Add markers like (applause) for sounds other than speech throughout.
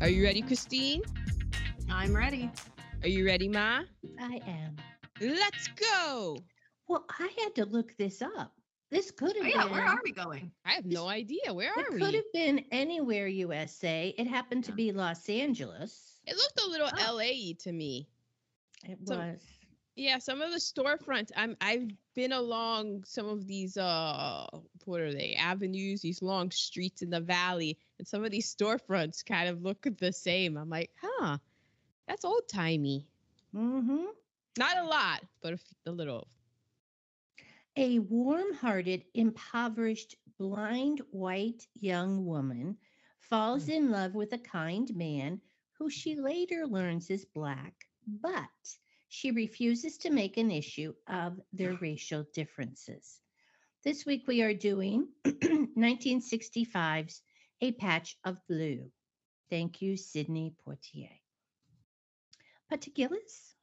Are you ready, Christine? I'm ready. Are you ready, Ma? I am. Let's go. Well, I had to look this up. This could Oh, have yeah, been. where are we going? I have no idea. Where are we? It could have been anywhere USA. It happened to be Los Angeles. It looked a little Oh. LA to me. It So- was. Yeah, some of the storefronts. I'm I've been along some of these uh what are they avenues, these long streets in the valley, and some of these storefronts kind of look the same. I'm like, huh, that's old timey. hmm Not a lot, but a, f- a little. A warm hearted, impoverished, blind white young woman falls Hmm. in love with a kind man who she later learns is black, but she refuses to make an issue of their racial differences. This week we are doing (clears throat) 1965's A Patch of Blue. Thank you, Sidney Poitier. Patigillis?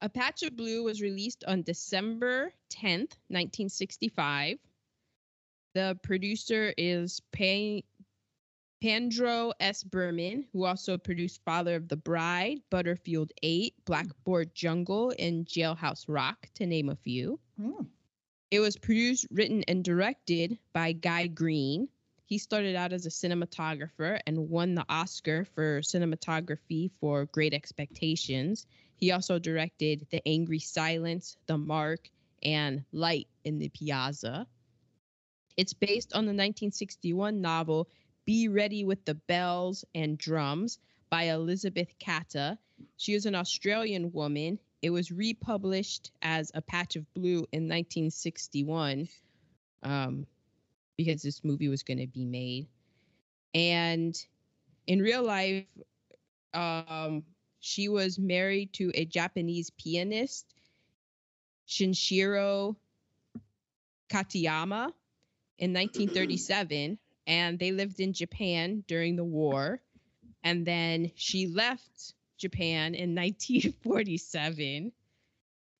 A Patch of Blue was released on December 10th, 1965. The producer is pa- Pandro S. Berman, who also produced Father of the Bride, Butterfield 8, Blackboard Jungle, and Jailhouse Rock, to name a few. Hmm. It was produced, written, and directed by Guy Green. He started out as a cinematographer and won the Oscar for cinematography for Great Expectations. He also directed The Angry Silence, The Mark, and Light in the Piazza. It's based on the 1961 novel Be Ready with the Bells and Drums by Elizabeth Kata. She is an Australian woman. It was republished as A Patch of Blue in 1961 um, because this movie was going to be made. And in real life, um, she was married to a Japanese pianist, Shinshiro Katayama, in 1937, and they lived in Japan during the war. And then she left Japan in (laughs) 1947.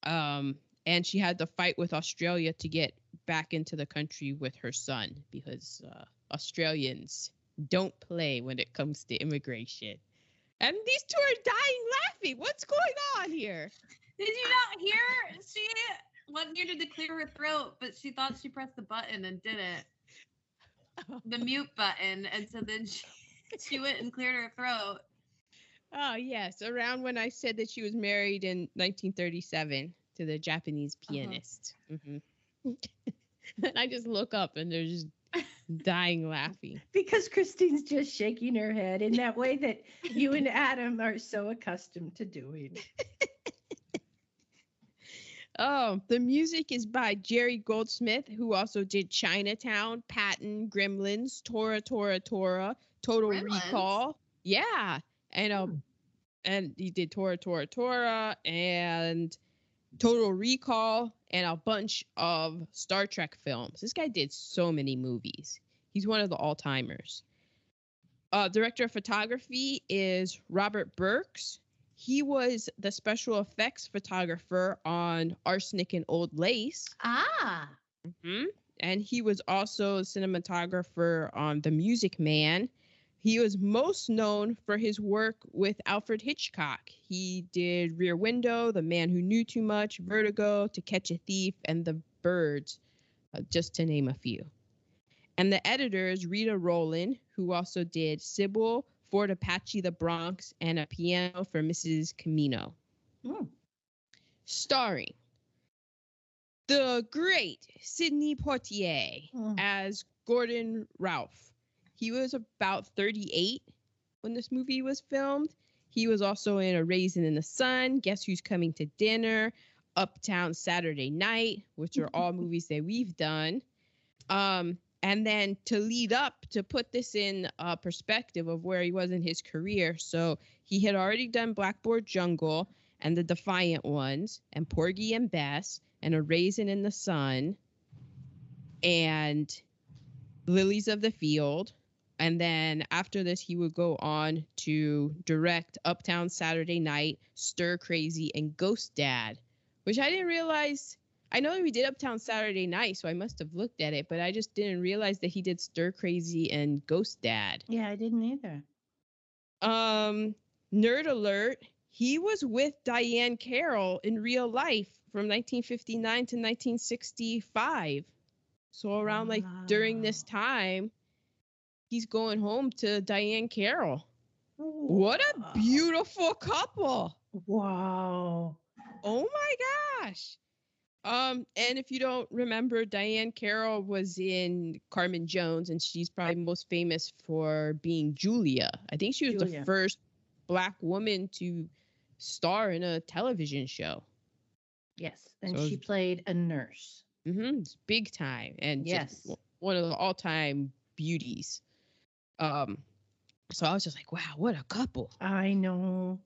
Um, and she had to fight with Australia to get back into the country with her son because uh, Australians don't play when it comes to immigration. And these two are dying laughing. What's going on here? Did you not hear? She went near to clear her throat, but she thought she pressed the button and didn't. The mute button. And so then she, (laughs) she went and cleared her throat. Oh, yes. Around when I said that she was married in 1937 to the Japanese pianist. hmm (laughs) and I just look up and they're just dying laughing. Because Christine's just shaking her head in that way that you and Adam are so accustomed to doing. (laughs) Oh, the music is by Jerry Goldsmith, who also did Chinatown, Patton, Gremlins, Tora Tora Tora, Total Gremlins? Recall. Yeah, and um, Hmm. and he did Tora Tora Tora and Total Recall and a bunch of Star Trek films. This guy did so many movies. He's one of the all timers. Uh, director of photography is Robert Burks. He was the special effects photographer on Arsenic and Old Lace. Ah, hmm And he was also a cinematographer on The Music Man. He was most known for his work with Alfred Hitchcock. He did Rear Window, The Man Who Knew Too Much, Vertigo, To Catch a Thief, and The Birds, uh, just to name a few. And the editor is Rita Roland, who also did Sybil, Fort Apache, The Bronx, and a piano for Mrs. Cimino Hmm. starring the great Sidney Poitier Hmm. as Gordon Ralfe. He was about 38 when this movie was filmed. He was also in A Raisin in the Sun, Guess Who's Coming to Dinner, Uptown Saturday Night, which are (laughs) all movies that we've done. Um, and then to lead up to put this in uh, perspective of where he was in his career, so he had already done Blackboard Jungle and The Defiant Ones and Porgy and Bess and A Raisin in the Sun and Lilies of the Field. And then after this, he would go on to direct Uptown Saturday Night, Stir Crazy, and Ghost Dad, which I didn't realize. I know we did Uptown Saturday Night, so I must have looked at it, but I just didn't realize that he did Stir Crazy and Ghost Dad. yeah, I didn't either. Um, nerd alert. He was with Diahann Carroll in real life from 1959 to 1965. So around like during this time, he's going home to Diahann Carroll. What a beautiful couple. Wow. Oh my gosh. Um, and if you don't remember, Diahann Carroll was in Carmen Jones, and she's probably most famous for being Julia. I think she was Julia. the first black woman to star in a television show. Yes. And So she it's- played a nurse. Mm-hmm. Big time, and Yes. one of the all-time beauties. Um, so I was just like, wow, what a couple. I know.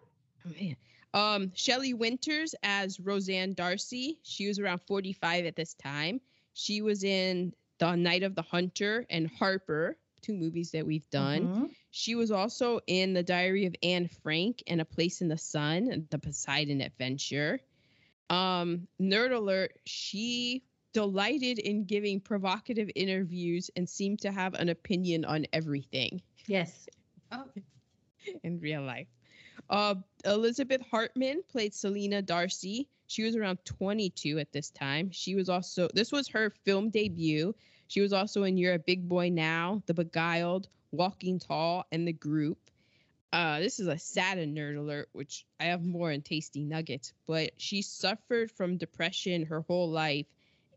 Oh, man. Um, Shelley Winters as Roseanne Darcy. She was around 45 at this time. She was in The Night of the Hunter and Harper, two movies that we've done. Mhm. She was also in The Diary of Anne Frank and A Place in the Sun, and The Poseidon Adventure. Um, nerd alert, she delighted in giving provocative interviews and seemed to have an opinion on everything Yes. Oh, (laughs) in real life. Uh, Elizabeth Hartman played Selena Darcy. She was around 22 at this time. She was also, this was her film debut. She was also in You're a Big Boy Now, The Beguiled, Walking Tall, and The Group. Uh, this is a sad and nerd alert, which I have more in Tasty Nuggets, but she suffered from depression her whole life,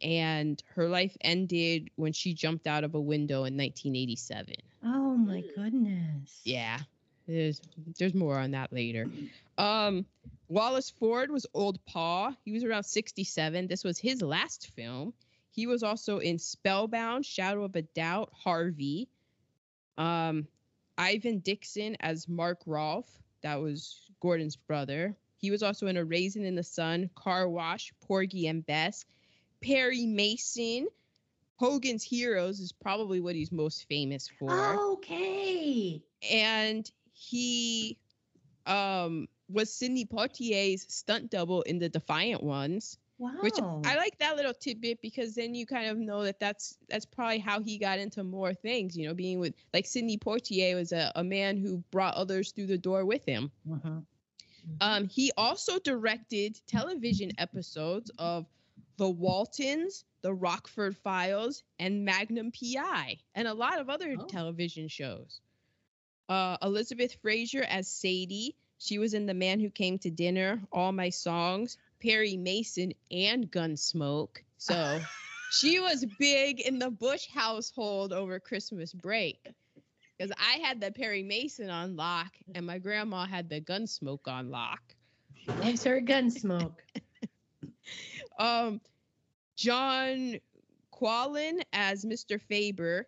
and her life ended when she jumped out of a window in 1987. Oh my Mm. goodness. Yeah, there's there's more on that later. Um, Wallace Ford was Old Pa. He was around 67. This was his last film. He was also in Spellbound, Shadow of a Doubt, Harvey. Um, Ivan Dixon as Mark Ralfe. That was Gordon's brother. He was also in A Raisin in the Sun, Car Wash, Porgy and Bess. Perry Mason. Hogan's Heroes is probably what he's most famous for Okay. and he um was Sidney Poitier's stunt double in the Defiant Ones, Wow. which I like that little tidbit because then you kind of know that that's that's probably how he got into more things. You know, being with like Sidney Poitier was a, a man who brought others through the door with him. Mhm. Um, he also directed television episodes of The Waltons, The Rockford Files, and Magnum PI, and a lot of other Oh. television shows. Uh, Elizabeth Fraser as Sadie. She was in The Man Who Came to Dinner, All My Songs, Perry Mason, and Gunsmoke. So (laughs) she was big in the Bush household over Christmas break. Because I had the Perry Mason on lock, and my grandma had the Gunsmoke on lock. Loves her gun smoke. (laughs) Um, John Qualen as Mr. Faber.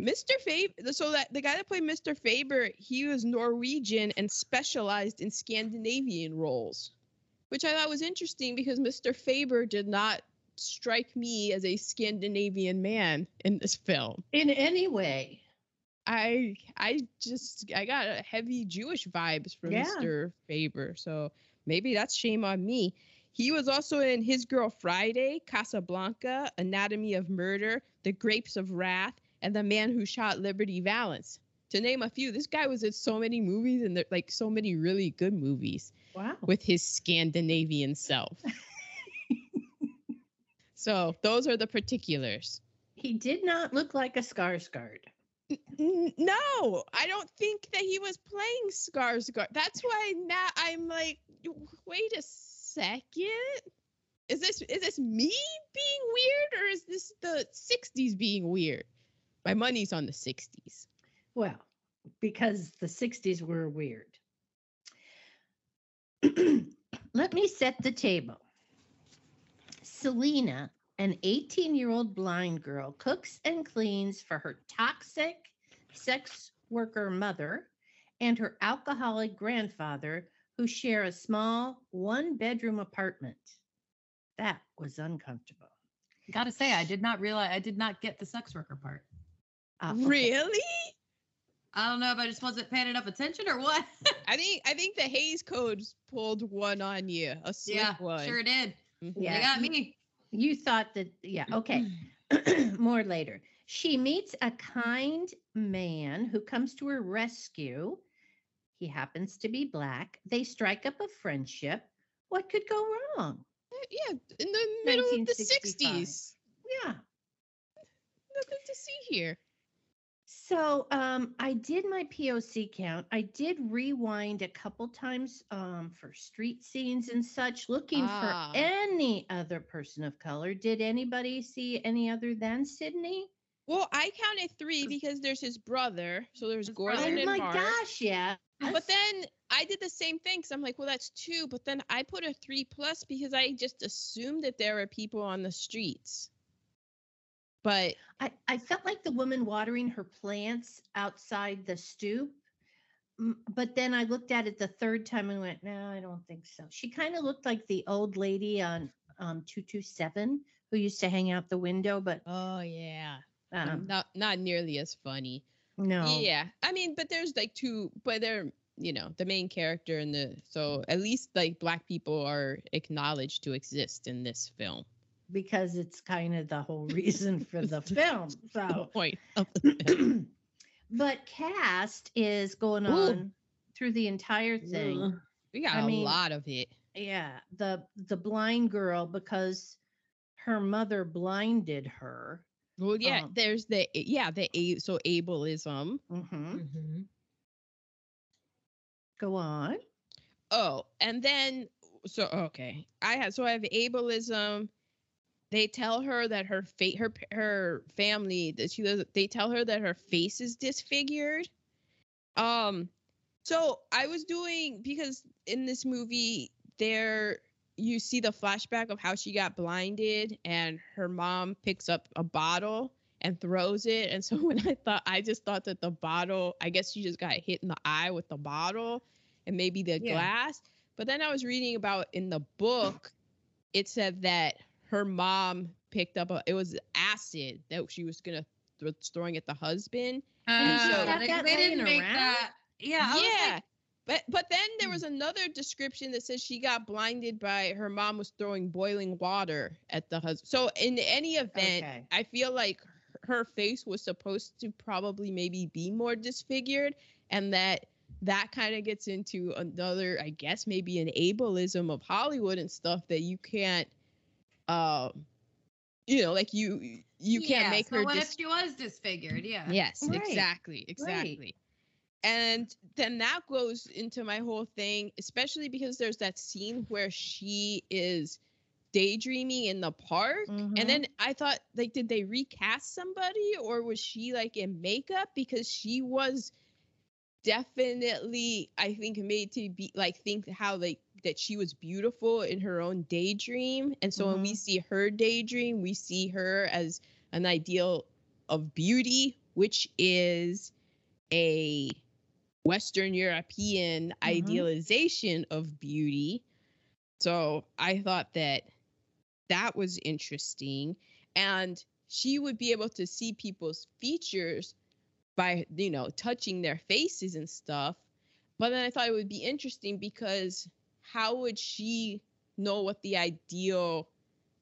Mr. Faber, so that the guy that played Mr. Faber, he was Norwegian and specialized in Scandinavian roles, which I thought was interesting because Mr. Faber did not strike me as a Scandinavian man in this film. In any way. I I just I got a heavy Jewish vibes from Yeah. Mr. Faber, so maybe that's shame on me. He was also in His Girl Friday, Casablanca, Anatomy of Murder, The Grapes of Wrath, and The Man Who Shot Liberty Valance. To name a few, this guy was in so many movies and like so many really good movies Wow. with his Scandinavian self. (laughs) so those are the particulars. He did not look like a Skarsgård. No, I don't think that he was playing Skarsgård. That's why now I'm like, wait a second. Is this is this me being weird or is this the 60s being weird? My money's on the 60s. Well, because the 60s were weird. (clears throat) Let me set the table. Selena, an 18 year old blind girl, cooks and cleans for her toxic sex worker mother and her alcoholic grandfather, who share a small one bedroom apartment. That was uncomfortable. gotta say, I did not realize I did not get the sex worker part. Uh, okay. Really? I don't know if I just wasn't paying enough attention or what. (laughs) I think I think the Hays Codes pulled one on you, a slick yeah, one. sure did. Mhm. Yeah. They got me. You thought that, yeah, okay. (clears throat) More later. She meets a kind man who comes to her rescue He happens to be black. They strike up a friendship. What could go wrong? Yeah, in the middle of the 60s. Yeah. Nothing to see here. So um, I did my POC count. I did rewind a couple times um, for street scenes and such, looking Ah. for any other person of color. Did anybody see any other than Sydney? Well, I counted three because there's his brother. So there's Gordon. Oh my Mark. gosh, yeah. But then I did the same thing. because I'm like, well, that's two. But then I put a three plus because I just assumed that there were people on the streets. But I, I felt like the woman watering her plants outside the stoop. But then I looked at it the third time and went, no, I don't think so. She kind of looked like the old lady on um, 227 who used to hang out the window, but oh yeah, um, not not nearly as funny. no. Yeah, I mean, but there's like two, but they're you know the main character and the so at least like black people are acknowledged to exist in this film. Because it's kind of the whole (laughs) reason for the film. The So, point of the (clears throat) film. but cast is going Ooh. on through the entire thing. We got I a mean- lot of it. Yeah, the the blind girl because her mother blinded her. Well, yeah, Um, there's the yeah the a so ableism. hmm Go on. Oh, and then so okay, I have so I have ableism. They tell her that her fate, her her family, that she does. They tell her that her face is disfigured. Um, so I was doing because in this movie there you see the flashback of how she got blinded and her mom picks up a bottle and throws it and so (laughs) when i thought i just thought that the bottle i guess she just got hit in the eye with the bottle and maybe the Yeah. glass but then i was reading about in the book it said that her mom picked up a it was acid that she was gonna th- throwing at the husband And Uh, she got they, they didn't make around? that. Yeah. I was yeah. like, but but then there was another description that says she got blinded by her mom was throwing boiling water at the husband. So in any event, Okay. I feel like her face was supposed to probably maybe be more disfigured and that that kind of gets into another I guess maybe an ableism of Hollywood and stuff that you can't um you know like you you can't yeah, make so her What dis- if she was disfigured? Yeah. Yes, Right, exactly, exactly. And then that goes into my whole thing, especially because there's that scene where she is daydreaming in the park. Mhm. And then I thought, like, did they recast somebody or was she like in makeup? Because she was definitely, I think, made to be like think how like that she was beautiful in her own daydream. And so when we Mhm. see her daydream, we see her as an ideal of beauty, which is a Western European idealization of beauty. So I thought that that was interesting. And she would be able to see people's features by, you know, touching their faces and stuff. But then I thought it would be interesting because how would she know what the ideal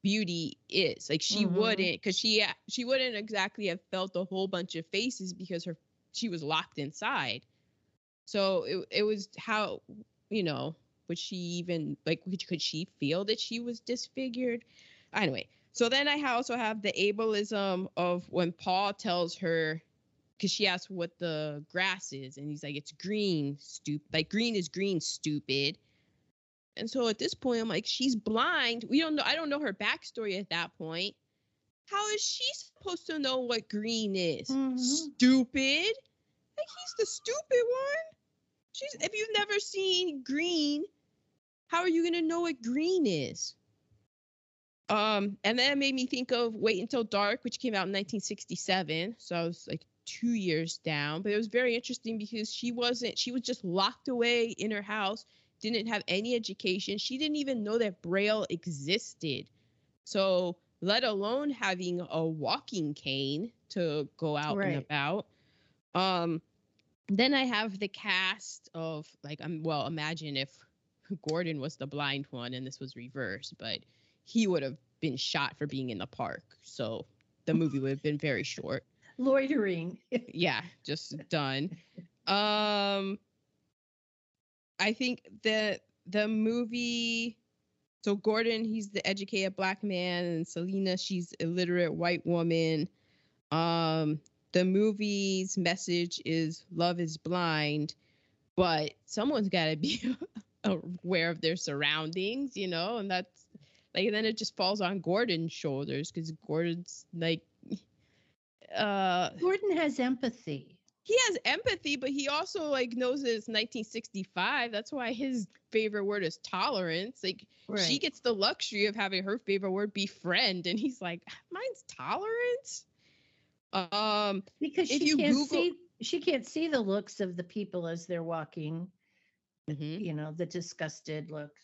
beauty is? Like she Mhm. wouldn't, because she she wouldn't exactly have felt a whole bunch of faces because her she was locked inside. So it it was how you know would she even like could, could she feel that she was disfigured? Anyway, so then I also have the ableism of when Paul tells her because she asks what the grass is and he's like it's green stupid like green is green stupid. And so at this point i'm like she's blind. We don't know i don't know her backstory at that point. How is she supposed to know what green is? Mhm. stupid? Like he's the stupid one. She's if you've never seen green how are you gonna know what green is? Um and then it made me think of wait until dark which came out in 1967 so i was like two years down but it was very interesting because she wasn't she was just locked away in her house didn't have any education. She didn't even know that braille existed. So let alone having a walking cane to go out and about. Um then i have the cast of like i'm well imagine if (laughs) gordon was the blind one and this was reversed but he would have been shot for being in the park. So the movie would have been very short Loitering. (laughs) yeah just done um I think the the movie so Gordon, he's the educated black man, and Selena, she's illiterate white woman. Um, the movie's message is love is blind, but someone's got to be (laughs) aware of their surroundings, you know, and that's like then it just falls on Gordon's shoulders because Gordon's like, uh, Gordon has empathy. he has empathy, but he also like knows that it's 1965. That's why his favorite word is tolerance. Like she gets the luxury of having her favorite word be friend, and he's like, mine's tolerance. Um, because if she you can't Google- see she can't see the looks of the people as they're walking. mhm. You know, the disgusted looks.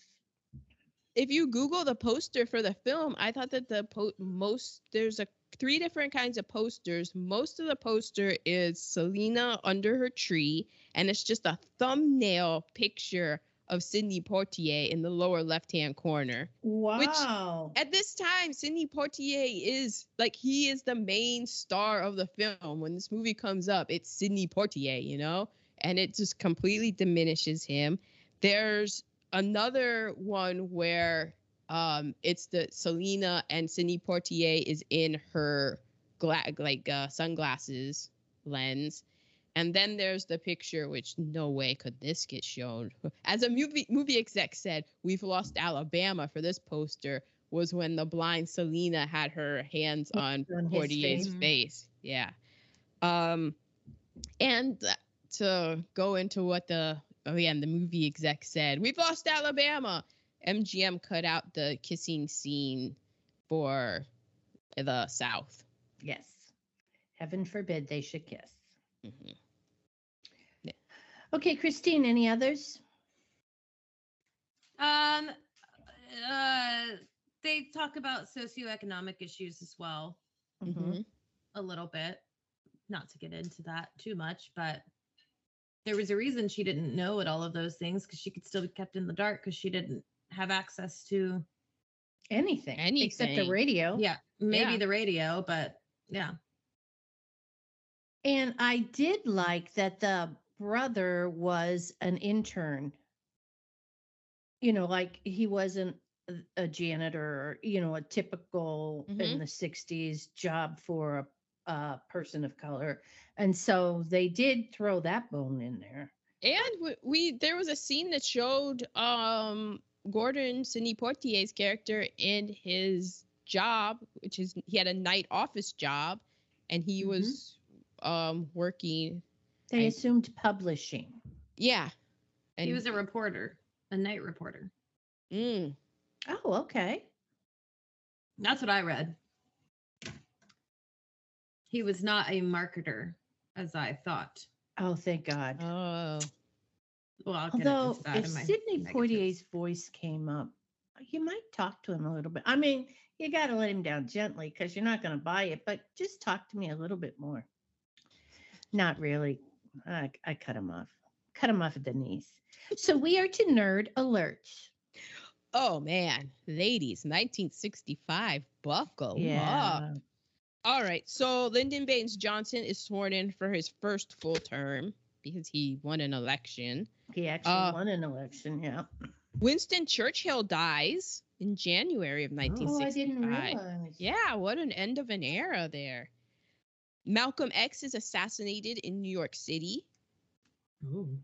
if you Google the poster for the film, I thought that the po- most there's a three different kinds of posters. Most of the poster is Selena under her tree, and it's just a thumbnail picture of Sidney Poitier in the lower left hand corner. Wow. At this time, Sidney Poitier is like he is the main star of the film. When this movie comes up, it's Sidney Poitier, you know, and it just completely diminishes him. There's another one where um it's the Selena and Sidney Poitier is in her gla- like uh, sunglasses lens. And then there's the picture, which no way could this get shown. (laughs) As a movie movie exec said, we've lost Alabama for this poster was when the blind Selena had her hands on On Poitier's face. face. Yeah. Um, and to go into what the oh yeah, the movie exec said, we've lost Alabama. MGM cut out the kissing scene for the South. Yes. Heaven forbid they should kiss. Mhm. Okay, Christine, any others? Um, uh, they talk about socioeconomic issues as well Mhm. Mhm. a little bit. Not to get into that too much, but there was a reason she didn't know at all of those things because she could still be kept in the dark because she didn't have access to Anything. anything Except the radio. yeah maybe Yeah. the radio, but yeah. And I did like that the brother was an intern. You know, like he wasn't a- janitor or, you know, a typical in Mhm. the 60s job for a, a person of color. And so they did throw that bone in there. And we, we there was a scene that showed um Gordon Sidney Poitier's character in his job, which is he had a night office job, and he Mhm. was um working. They I- assumed publishing. Yeah, and he was a reporter, a night reporter. mm, Oh, okay. That's what I read. He was not a marketer, as I thought. Oh, thank God. oh Well, I'll Although, into if in my Sidney. Poitier's voice came up, you might talk to him a little bit. I mean, you got to let him down gently because you're not going to buy it, but just talk to me a little bit more. Not really. I, I cut him off. Cut him off at the knees. So we are to nerd alert. oh man, ladies, 1965, buckle up. Yeah. All right, so Lyndon Baines Johnson is sworn in for his first full term because he won an election. He actually Uh, won an election. Yeah. Winston Churchill dies in January of Oh, I 1965. didn't realize. Yeah, what an end of an era there. Malcolm X is assassinated in New York City. Ooh.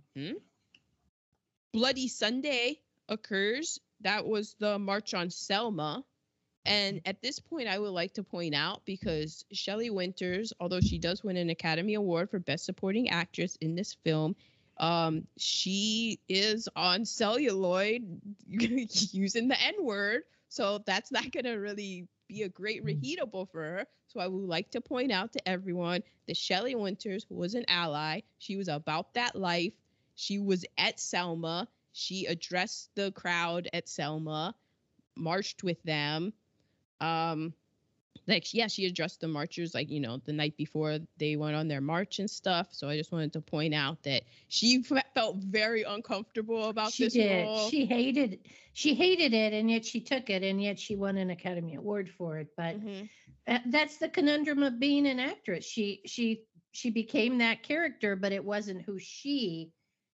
Bloody Sunday occurs. That was the March on Selma. And at this point, I would like to point out because Shelley Winters, although she does win an Academy Award for Best Supporting Actress in this film, um, she is on celluloid (laughs) using the N word. So that's not going to really be a great reheatable for her. So I would like to point out to everyone that Shelley Winters was an ally. She was about that life. She was at Selma. She addressed the crowd at Selma, marched with them. Um, like yeah, she addressed the marchers like you know the night before they went on their march and stuff. So I just wanted to point out that she f- felt very uncomfortable about she this did. role. She hated she hated it and yet she took it and yet she won an Academy Award for it. But Mhm. Uh, that's the conundrum of being an actress she she she became that character but it wasn't who she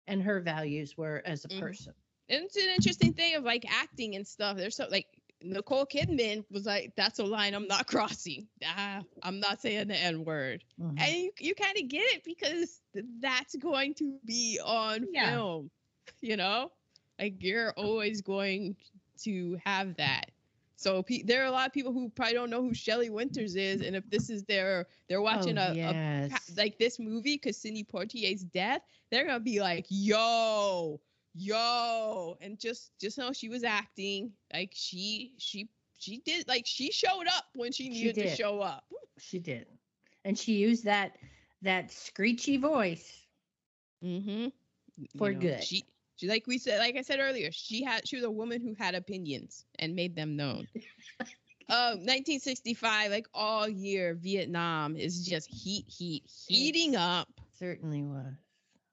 and her values were as a Mhm. person. It's an interesting thing of like acting and stuff. There's so like Nicole Kidman was like, "That's a line I'm not (laughs) crossing. Ah, I'm not saying the N word." Mhm. And you, you kind of get it because that's going to be on Yeah. film. You know, like you're always going to have that. So pe- there are a lot of people who probably don't know who Shelley Winters is, and if this is their they're watching oh, a, a yes. pa- like this movie because Sidney Poitier's death, they're gonna be like, "Yo, yo," and just just know she was acting like she she she did like she showed up when she She needed to show up. she did, and she used that that screechy voice. Mm-hmm. For good. She she like we said like I said earlier, she had she was a woman who had opinions and made them known. (laughs) Um, 1965, like all year, Vietnam is just heat, heat, heating up. Certainly was.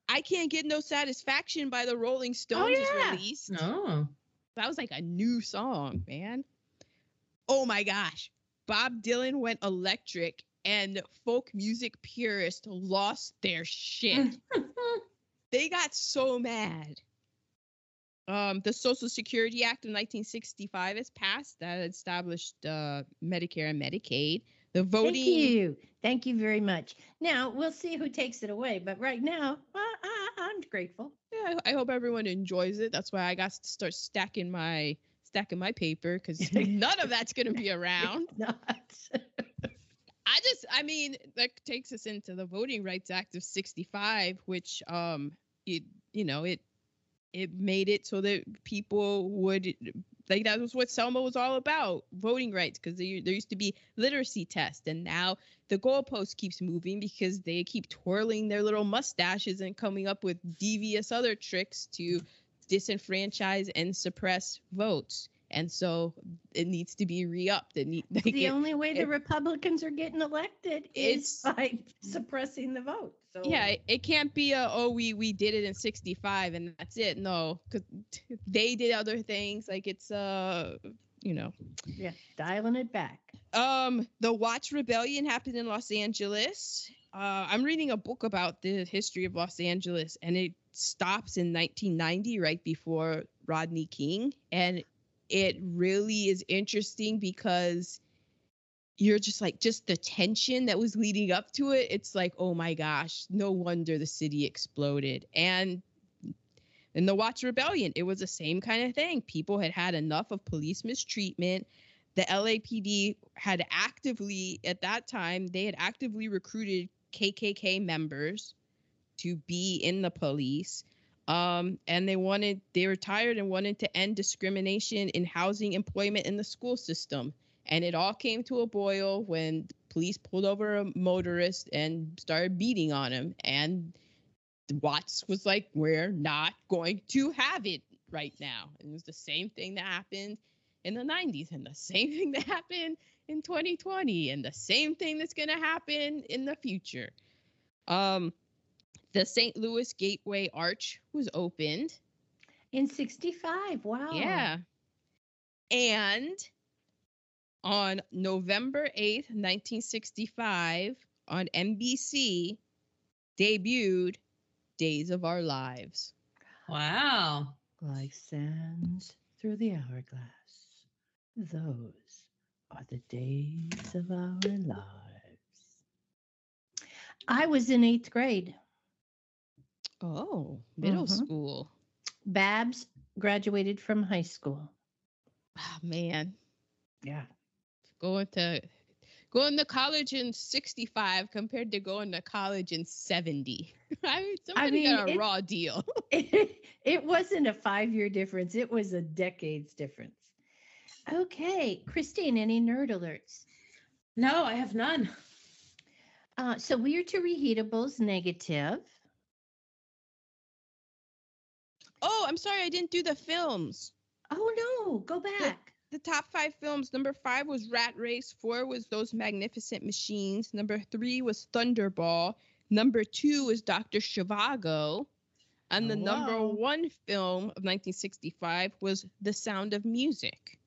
I can't get no satisfaction by the Rolling Stones is Oh, yeah. released. Oh. That was like a new song, man. Oh my gosh. Bob Dylan went electric and folk music purists lost their shit. (laughs) they got so mad. Um, the Social Security Act of 1965 is passed that established uh, Medicare and Medicaid. The voting. Thank you. Thank you very much. Now we'll see who takes it away, but right now I, I, I'm grateful. Yeah, I I hope everyone enjoys it. That's why I got to start stacking my stacking my paper because (laughs) none of that's gonna be around. Not. (laughs) I just, I mean, that takes us into the Voting Rights Act of '65, which, um, it, you know, it, it made it so that people would, like, that was what Selma was all about, voting rights, because there, there used to be literacy tests, and now the goalpost keeps moving because they keep twirling their little mustaches and coming up with devious other tricks to disenfranchise and suppress votes. And so it needs to be re-upped. It need, (laughs) like, the it- only way the Republicans are getting elected is by suppressing the vote. So yeah it, it can't be a oh we we did it in 65 and that's it no because (laughs) they did other things like it's uh you know yeah, dialing it back. um the watts rebellion happened in los angeles uh i'm reading a book about the history of los angeles and it stops in 1990 right before rodney king and it really is interesting because you're just like just the tension that was leading up to it it's like oh my gosh no wonder the city exploded. And in the watts rebellion it was the same kind of thing. People had had enough of police mistreatment. The lapd had actively at that time they had actively recruited kkk members to be in the police um, and they wanted they were tired and wanted to end discrimination in housing employment in the school system. And it all came to a boil when police pulled over a motorist and started beating on him. And watts was like we're not going to have it right now. And it was the same thing that happened in the 90s and the same (laughs) thing that happened in 2020 and the same thing that's going to happen in the future. Um the st louis gateway arch was opened In 65. Wow. yeah. And on November 8th, 1965, on NBC, debuted Days of Our Lives. Wow. Like sands through the hourglass. Those are the days of our lives. I was in eighth grade. Oh, middle Mhm. school. Babs graduated from high school. Ah, man, Yeah. going to going to college in 65 compared to going to college in 70. (laughs) I mean, somebody got a it- raw deal. (laughs) (laughs) it wasn't a five year difference, it was a decades difference. Okay, Christine, any nerd alerts? No, I have none. Uh, so we are to reheatables negative. I'm sorry, I didn't do the films. Oh no, go back. the top five films number five was rat race four was those magnificent machines number three was thunderball number two was dr zhivago and the Oh, number one film of 1965 was the sound of music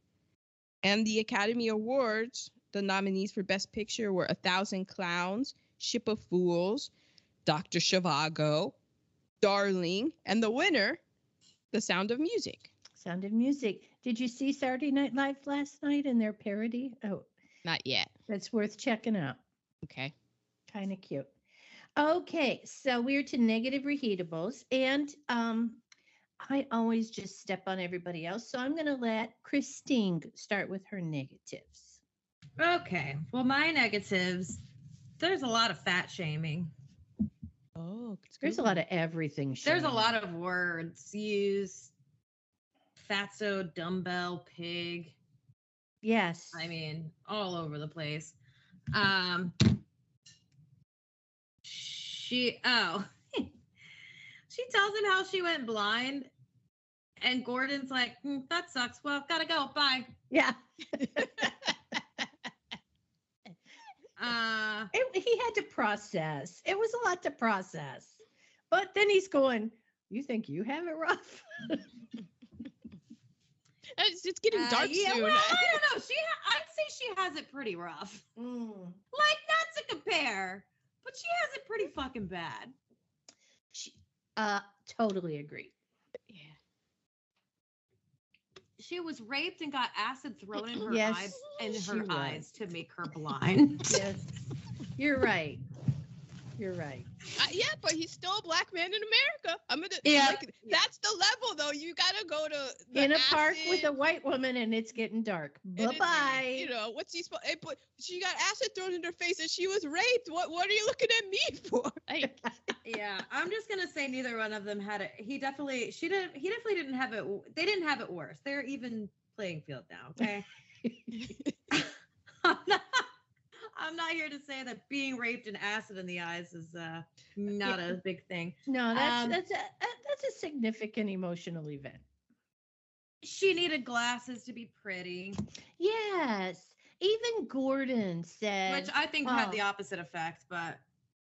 and the academy awards the nominees for best picture were a thousand clowns ship of fools dr zhivago Darling, and the winner, The Sound of Music. Sound of Music. Did you see Saturday Night Live last night and their parody? Oh, Not yet. that's worth checking out. Okay. Kind of cute. Okay, so we're to negative reheatables, and um, I always just step on everybody else. So I'm going to let Christine start with her negatives. Okay. Well, my negatives, there's a lot of fat shaming. Oh, There's a lot of everything. There's a lot of words used. Fatso, dumbbell, pig. Yes. I mean, all over the place. Um, she, oh, (laughs) she tells him how she went blind. And Gordon's like, "Hmm, that sucks. Well, gotta go. Bye. yeah. (laughs) (laughs) Uh, It, he had to process. It was a lot to process. But then he's going, You think you have it rough? (laughs) It's, it's getting uh, dark yeah, soon. well, I don't (laughs) know. She, ha- I'd say she has it pretty rough. Mm. Like, not to compare, but she has it pretty fucking bad. She, uh, totally agree. yeah. She was raped and got acid thrown in her Yes, eyes in her was. eyes to make her blind. Yes. You're right. You're right. Uh, yeah, but he's still a black man in America. I'm gonna. Yeah. Like, that's the level, though. You gotta go to the In a park with a white woman and it's getting dark. Bye bye. You know what's he supposed? But she got acid thrown in her face and she was raped. What? What are you looking at me for? (laughs) Like, (laughs) Yeah, I'm just gonna say neither one of them had it. He definitely, she didn't. He definitely didn't have it. They didn't have it worse. They're even playing field now. Okay. (laughs) I'm not, here to say that being raped and acid in the eyes is uh, not a big thing. No, that's Um, that's a a- that's a significant emotional event. She needed glasses to be pretty, Yes. Even Gordon said, which I think had the Oh. opposite effect. But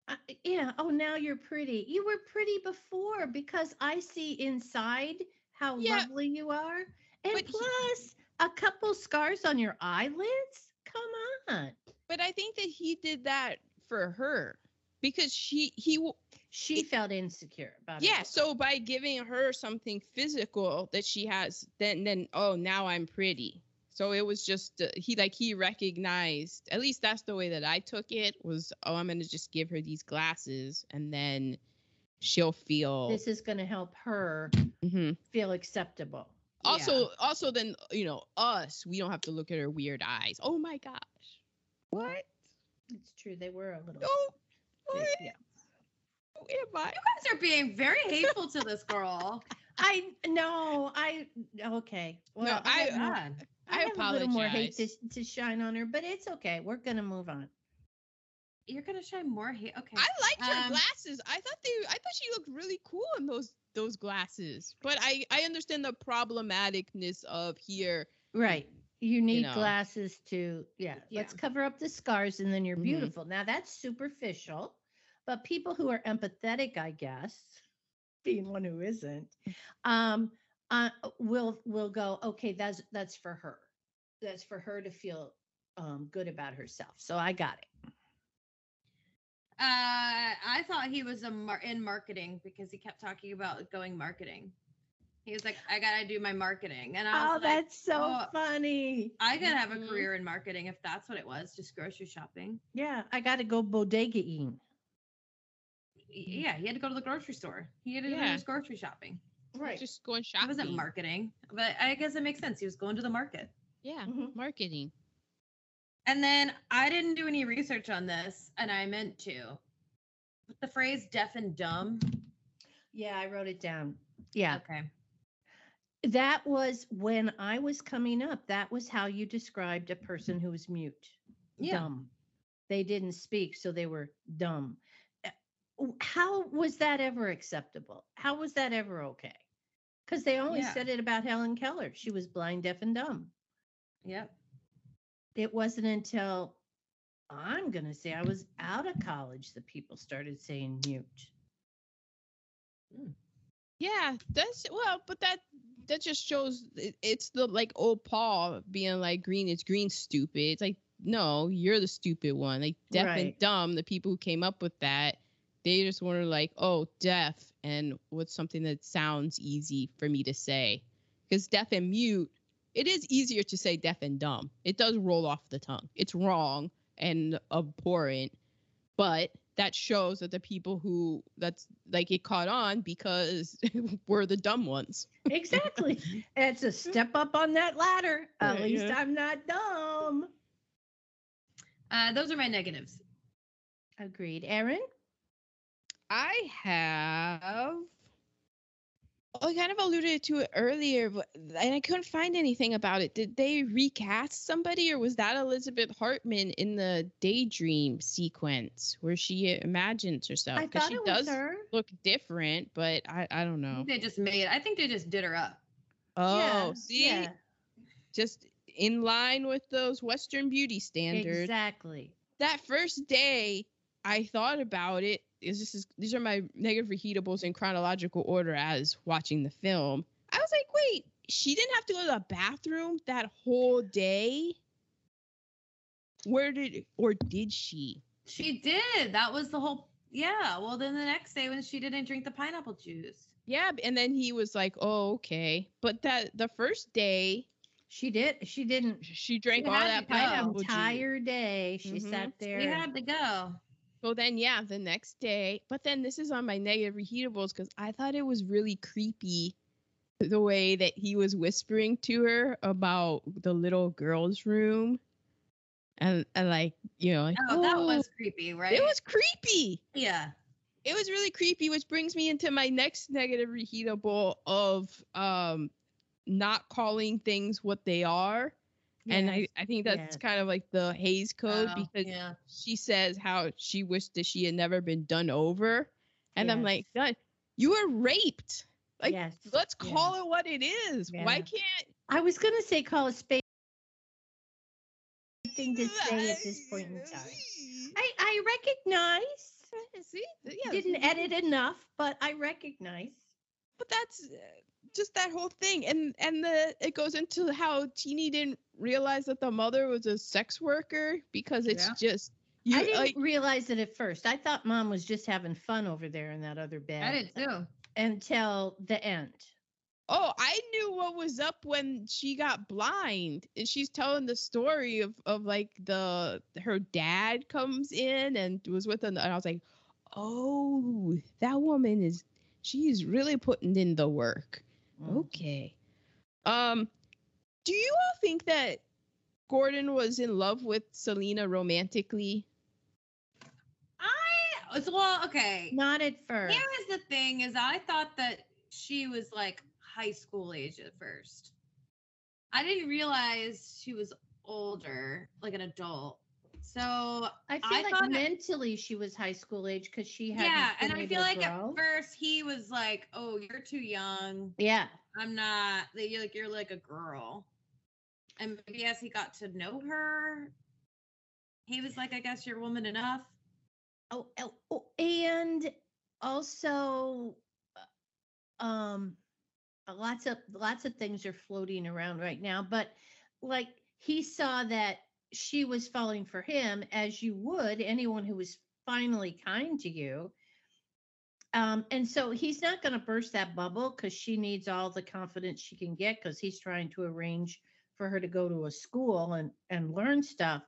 uh, "Yeah, oh, now you're pretty. You were pretty before because I see inside how Yeah. lovely you are, and But he- plus a couple scars on your eyelids. Come on." But I think that he did that for her because she he She felt insecure about it. yeah. So by giving her something physical that she has, then then oh now I'm pretty. So it was just uh, he like he recognized at least that's the way that I took it was oh I'm gonna just give her these glasses and then she'll feel. This is going to help her Mhm. feel acceptable. Also also then you know us we don't have to look at her weird eyes. Oh my gosh. What? It's true. They were a little. Oh, they- what? yeah. Where am I? you guys are being very hateful to this girl. (laughs) I no, I okay. Well, I- have more- God. I, I have a little more hate to, to shine on her, but it's okay. We're gonna move on. You're gonna shine more hate. Okay. I liked her Um, glasses. I thought they I thought she looked really cool in those those glasses. But I I understand the problematicness of here. Right. You need know. glasses to yeah, Let's cover up the scars and then you're Mhm. beautiful. Now that's superficial, but people who are empathetic, I guess, being one who isn't, um, uh, will will go. Okay, that's that's for her. That's for her to feel um, good about herself. So I got it. Uh, I thought he was a mar- in marketing because he kept talking about going marketing. He was like, "I gotta do my marketing," and I Oh, was like, that's so oh, funny. "I gotta have a Mhm. career in marketing if that's what it was, just grocery shopping." Yeah, I got to go bodegaing. Y- Yeah, he had to go to the grocery store. He had to do his grocery shopping. Right. Just going shopping. It wasn't marketing, but I guess it makes sense. He was going to the market. Yeah, Mhm. marketing. And then I didn't do any research on this, and I meant to. But the phrase "deaf and dumb." Yeah, I wrote it down. Yeah. Okay. That was when I was coming up. That was how you described a person who was mute. Yeah. Dumb. They didn't speak, so they were dumb. Uh, How was that ever acceptable? How was that ever okay? Because they only Yeah. said it about Helen Keller. She was blind, deaf, and dumb. Yep. It wasn't until I'm going to say I was out of college that people started saying mute. Yeah, that's well, but that that just shows it, it's the like old Paul being like green is green stupid. It's like no, you're the stupid one. Like deaf and dumb. The people who came up with that, they just were like, oh, deaf, and what's something that sounds easy for me to say? Because deaf and mute, it is easier to say deaf and dumb. It does roll off the tongue. It's wrong and abhorrent, but that shows that the people who that's like it caught on because (laughs) we're the dumb ones. Exactly. (laughs) it's a step up on that ladder. At Yeah, least yeah. I'm not dumb. Uh, those are my negatives. Agreed. Aaron? I have. I kind of alluded to it earlier, but and I couldn't find anything about it. Did they recast somebody, or was that Elizabeth Hartman in the daydream sequence where she imagines herself? I Because thought she it does was her. look different, but I I don't know. they just made. I think they just did her up. Oh, Yeah, see, yeah, just in line with those Western beauty standards. exactly. that first day I thought about it. Is this is these are my negative reheatables in chronological order as watching the film. I was like, wait, she didn't have to go to the bathroom that whole day. Where did or did she? She did. That was the whole. Yeah. Well, then the next day when she didn't drink the pineapple juice. Yeah, and then he was like, "Oh, okay." But that the first day, She did. She didn't. she drank She all that pineapple juice. Entire day, she Mhm. sat there. We had to go. So then, yeah, the next day. But then this is on my negative reheatables because I thought it was really creepy the way that he was whispering to her about the little girl's room. And, and like, you know, like, Oh, that "Oh." was creepy, right? it was creepy. Yeah. It was really creepy, which brings me into my next negative reheatable of um not calling things what they are. And I, I think that's yes. kind of like the Hays Code Oh, because yeah. she says how she wished that she had never been done over. And I'm like, done. You were raped. Like, yes. let's yeah. call it what it is. Why can't I was gonna say call a spade thing to (laughs) say at this point in time. I, I recognize. See, yeah, Didn't edit enough, but I recognize. but that's uh, just that whole thing, and and the it goes into how Teeny didn't realize that the mother was a sex worker because it's Yeah. just you I didn't like realize it at first. I thought mom was just having fun over there in that other bed I did too. until the end. Oh, I knew what was up when she got blind. And she's telling the story of, of like the her dad comes in and was with her. And I was like, oh, that woman is she's really putting in the work. Mm. Okay. Um, do you all think that Gordon was in love with Selena romantically? I so, well, okay. Not at first. Here is the thing: is I thought that she was like high school age at first. I didn't realize she was older, like an adult. So I feel I like it- mentally she was high school age because she had yeah, and I feel like at first he was like, "Oh, you're too young. yeah, I'm not. You're like you're like a girl." And maybe as he got to know her, he was like, "I guess you're woman enough." Oh, oh, oh, and also, uh, um, lots of lots of things are floating around right now. But like he saw that she was falling for him, as you would anyone who was finally kind to you. Um, and so he's not going to burst that bubble because she needs all the confidence she can get because he's trying to arrange for her to go to a school and and learn stuff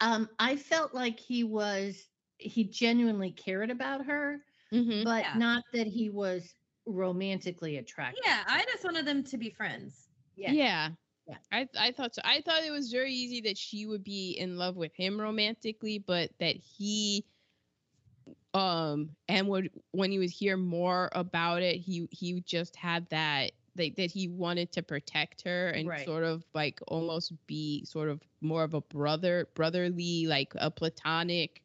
um i felt like he was he genuinely cared about her Mm-hmm. but Yeah. not that he was romantically attracted Yeah, I just wanted them to be friends. Yeah. Yeah. Yeah. I I thought so. I thought it was very easy that she would be in love with him romantically, but that he um and would when he would hear more about it, he he just had that like that he wanted to protect her and Right. sort of like almost be sort of more of a brother brotherly like a platonic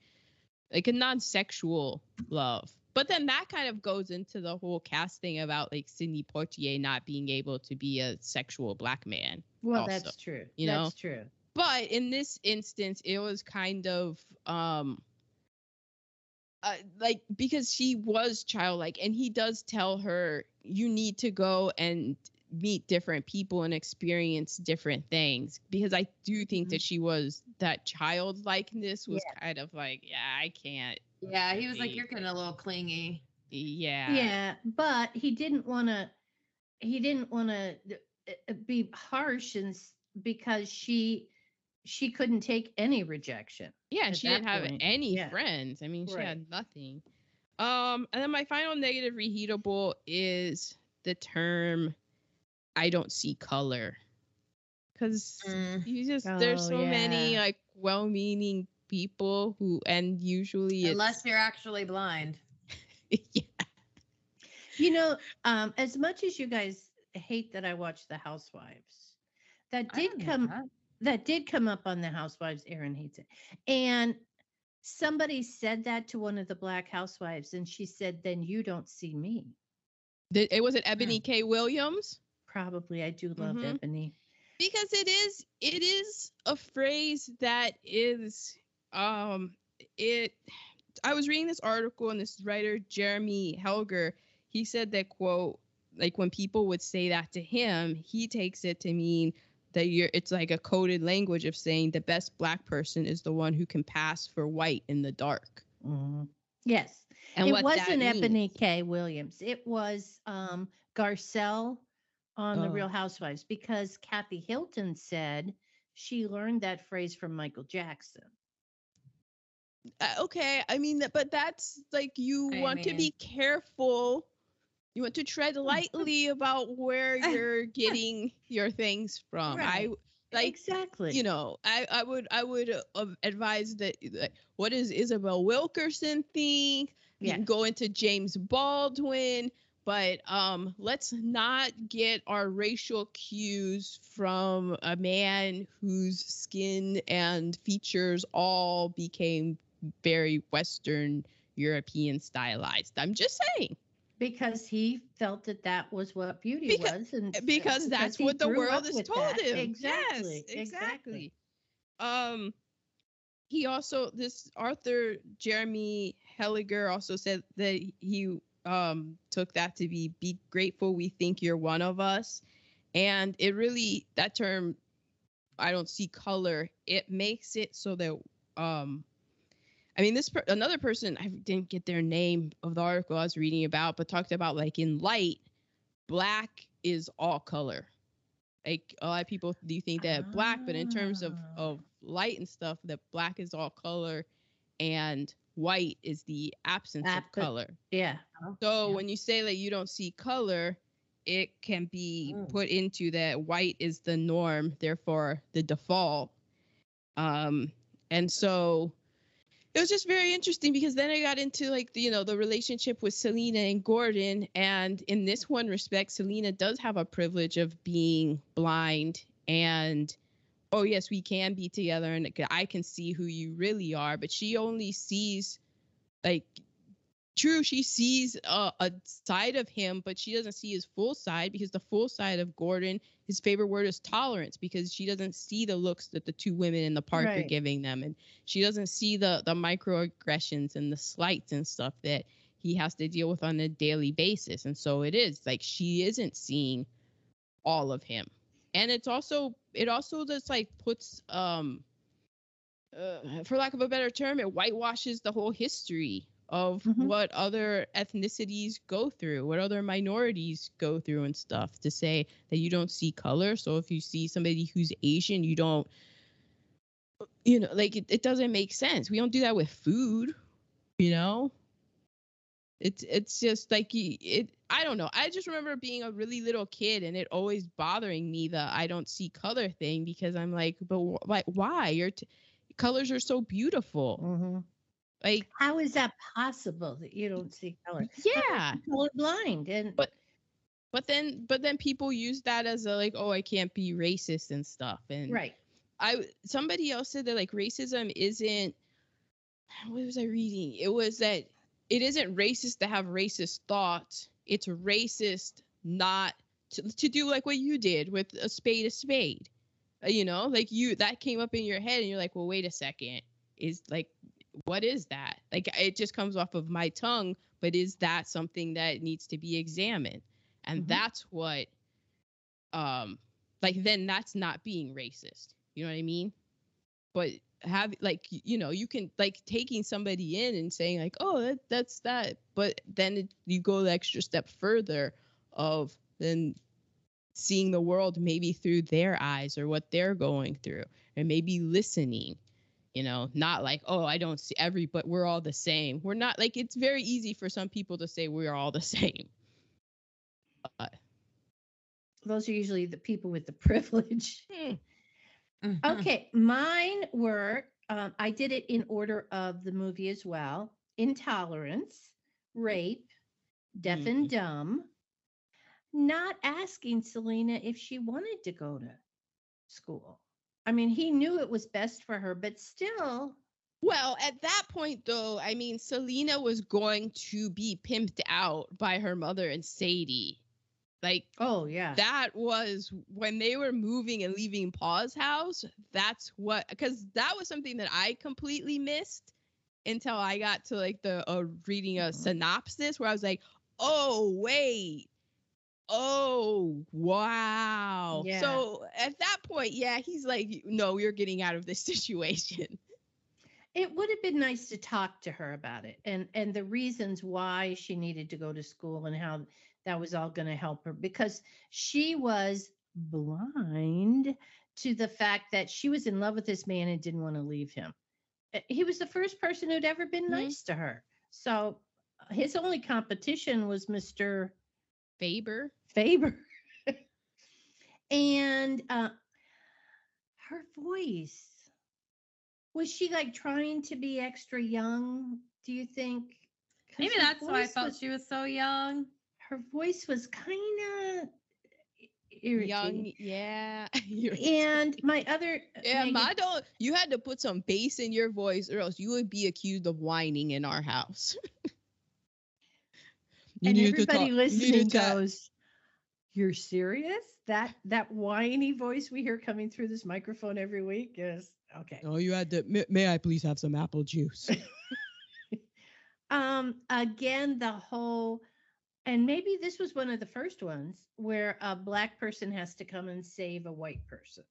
like a non-sexual love. But then that kind of goes into the whole casting about like Sidney Poitier not being able to be a sexual black man. well also, that's true you know, that's true But in this instance, it was kind of um uh, like because she was childlike and he does tell her you need to go and meet different people and experience different things because I do think Mhm. that she was that childlikeness was kind of like yeah I can't Yeah, he was like, "You're getting a little clingy." Yeah. Yeah, but he didn't want to. He didn't want to be harsh and because she she couldn't take any rejection. Yeah, and she didn't have point. any Yeah. friends. I mean, she Right. had nothing. Um, and then my final negative reheatable is the term I don't see color. Cause Mm. you just there's Oh, so many like well-meaning people who and usually Unless you're actually blind. (laughs) yeah. You know, um, as much as you guys hate that I watch The Housewives, that did come that. that did come up on The Housewives. Aaron hates it, and somebody said that to one of the Black Housewives, and she said, "Then you don't see me." Did, it was it Ebony K. Williams? Probably, I do love Mhm. Ebony. because it is it is a phrase that is um it i was reading this article and this writer Jeremy Helligar he said that quote like when people would say that to him he takes it to mean that you're it's like a coded language of saying the best black person is the one who can pass for white in the dark Mhm. Yes, and it wasn't Ebony. K. Williams. It was um, Garcelle on The Oh. Real Housewives because Kathy Hilton said she learned that phrase from Michael Jackson. Uh, okay i mean but that's like you I want to be careful. You want to tread (laughs) lightly about where you're (laughs) getting your things from. I like exactly. you know i i would i would uh, uh, advise that like, what does isabel wilkerson think? Yeah. go into james baldwin but um let's not get our racial cues from a man whose skin and features all became very western european stylized i'm just saying because he felt that that was what beauty Becau- was, and because that's he what the world has told that. him. Exactly. Yes, exactly. Um, he also this Arthur Jeremy Helligar also said that he um took that to be be grateful we think you're one of us, and it really that term I don't see color. It makes it so that um. I mean, this per- another person I didn't get their name of the article I was reading about, but talked about like in light, black is all color. Like a lot of people do think that black, but in terms of Ah. of light and stuff, that black is all color, and white is the absence Ab- of color. yeah, So Yeah. when you say that you don't see color, it can be Mm. put into that white is the norm, therefore the default. Um, and so it was just very interesting because then I got into like the, you know the relationship with Selena and Gordon, and in this one respect, Selena does have a privilege of being blind and oh yes, we can be together and I can see who you really are, but she only sees like true she sees a, a side of him but she doesn't see his full side because the full side of gordon his favorite word is tolerance because she doesn't see the looks that the two women in the park are giving them. And she doesn't see the the microaggressions and the slights and stuff that he has to deal with on a daily basis. And so it is like she isn't seeing all of him. And it's also it also just like puts um uh, for lack of a better term, it whitewashes the whole history of Mhm. what other ethnicities go through, what other minorities go through, and stuff. To say that you don't see color, so if you see somebody who's Asian, you don't, you know, like it, it doesn't make sense. We don't do that with food, you know. It's it's just like it. I don't know. I just remember being a really little kid and it always bothering me the I don't see color thing because I'm like, but wh- why? Your t- colors are so beautiful. Mhm. Like How is that possible that you don't see color? yeah. Colorblind, and But- But then but then people use that as a like, oh, I can't be racist and stuff. And right, I somebody else said that like racism isn't what was I reading? It was that it isn't racist to have racist thoughts. It's racist not to, to do like what you did with a spade a spade. You know, like you that came up in your head and you're like, well, wait a second. Is like what is that? Like it just comes off of my tongue, but is that something that needs to be examined? And Mhm. that's what um like then that's not being racist. You know what I mean? But have like you know you can like taking somebody in and saying like oh that, that's that but then it, you go the extra step further of then seeing the world maybe through their eyes or what they're going through and maybe listening you know not like oh i don't see every but we're all the same we're not like it's very easy for some people to say we're all the (laughs) same but Those are usually the people with the (laughs) privilege. hmm, Mhm. Okay, mine were um, I did it in order of the movie as well intolerance, rape, deaf and dumb, not asking Selena if she wanted to go to school. I mean, he knew it was best for her, but still, Well, at that point, though, I mean, Selena was going to be pimped out by her mother and Sadie. Like, oh, yeah. that was when they were moving and leaving Pa's house. That's what, because that was something that I completely missed until I got to like the uh, reading a Mhm. synopsis where I was like, oh, wait. Oh, wow. Yeah. So at that point, yeah, he's like, no, you're getting out of this (laughs) situation. it would have been nice to talk to her about it and and the reasons why she needed to go to school and how that was all going to help her because she was blind to the fact that she was in love with this man and didn't want to leave him Uh, he was the first person who'd ever been Mhm. nice to her so his only competition was mr Faber. Faber. (laughs) and uh, her voice was she like trying to be extra young? Do you think? Maybe that's why I felt was- she was so young. her voice was kind of irritating. Young, yeah. (laughs) (laughs) And my other yeah, Megan- my don't. You had to put some bass in your voice, or else you would be accused of whining in our house. You and needed to everybody talk- you listening needed to- goes, "You're serious? That that whiny voice we hear coming through this microphone every week is okay." Oh, you had to. May, may I please have some apple juice? (laughs) um again the whole and maybe this was one of the first ones where a black person has to come and save a white person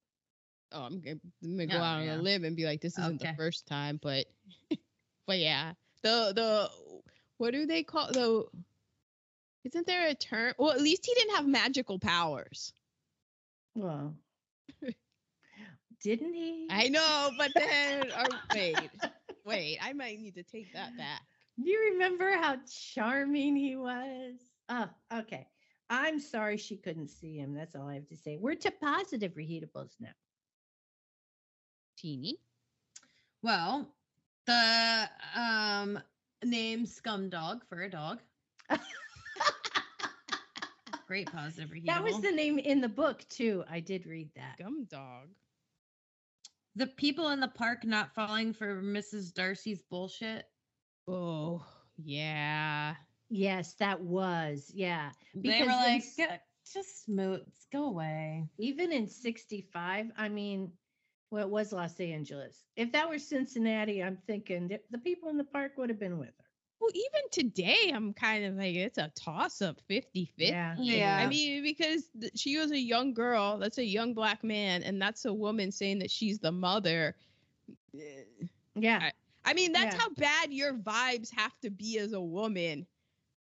oh, I'm gonna, I'm gonna go Oh, out on a limb and be like, this isn't Okay. the first time, but, (laughs) but yeah, the the what do they call the? Isn't there a term? Well, at least he didn't have magical powers. well (laughs) didn't he I know, but then (laughs) or, wait, wait, I might need to take that back. do you remember how charming he was oh okay i'm sorry she couldn't see him that's all i have to say we're to positive reheatables now Teeny. Well, the um name Scumdog for a dog. (laughs) Great positive reheatable. that was the name in the book too i did read that Gum dog. the people in the park not falling for Mrs. Darcy's bullshit. Oh, yeah. yes that was yeah they Because were like, s- "Get- just smooth, go away. even in 65 i mean well it was los angeles if that were cincinnati i'm thinking that the people in the park would have been with her Well, even today, I'm kind of like, it's a toss up 50 50. yeah Yeah. I mean, because th- she was a young girl, that's a young black man, and that's a woman saying that she's the mother. Eh, yeah I mean, that's Yeah. how bad your vibes have to be as a woman.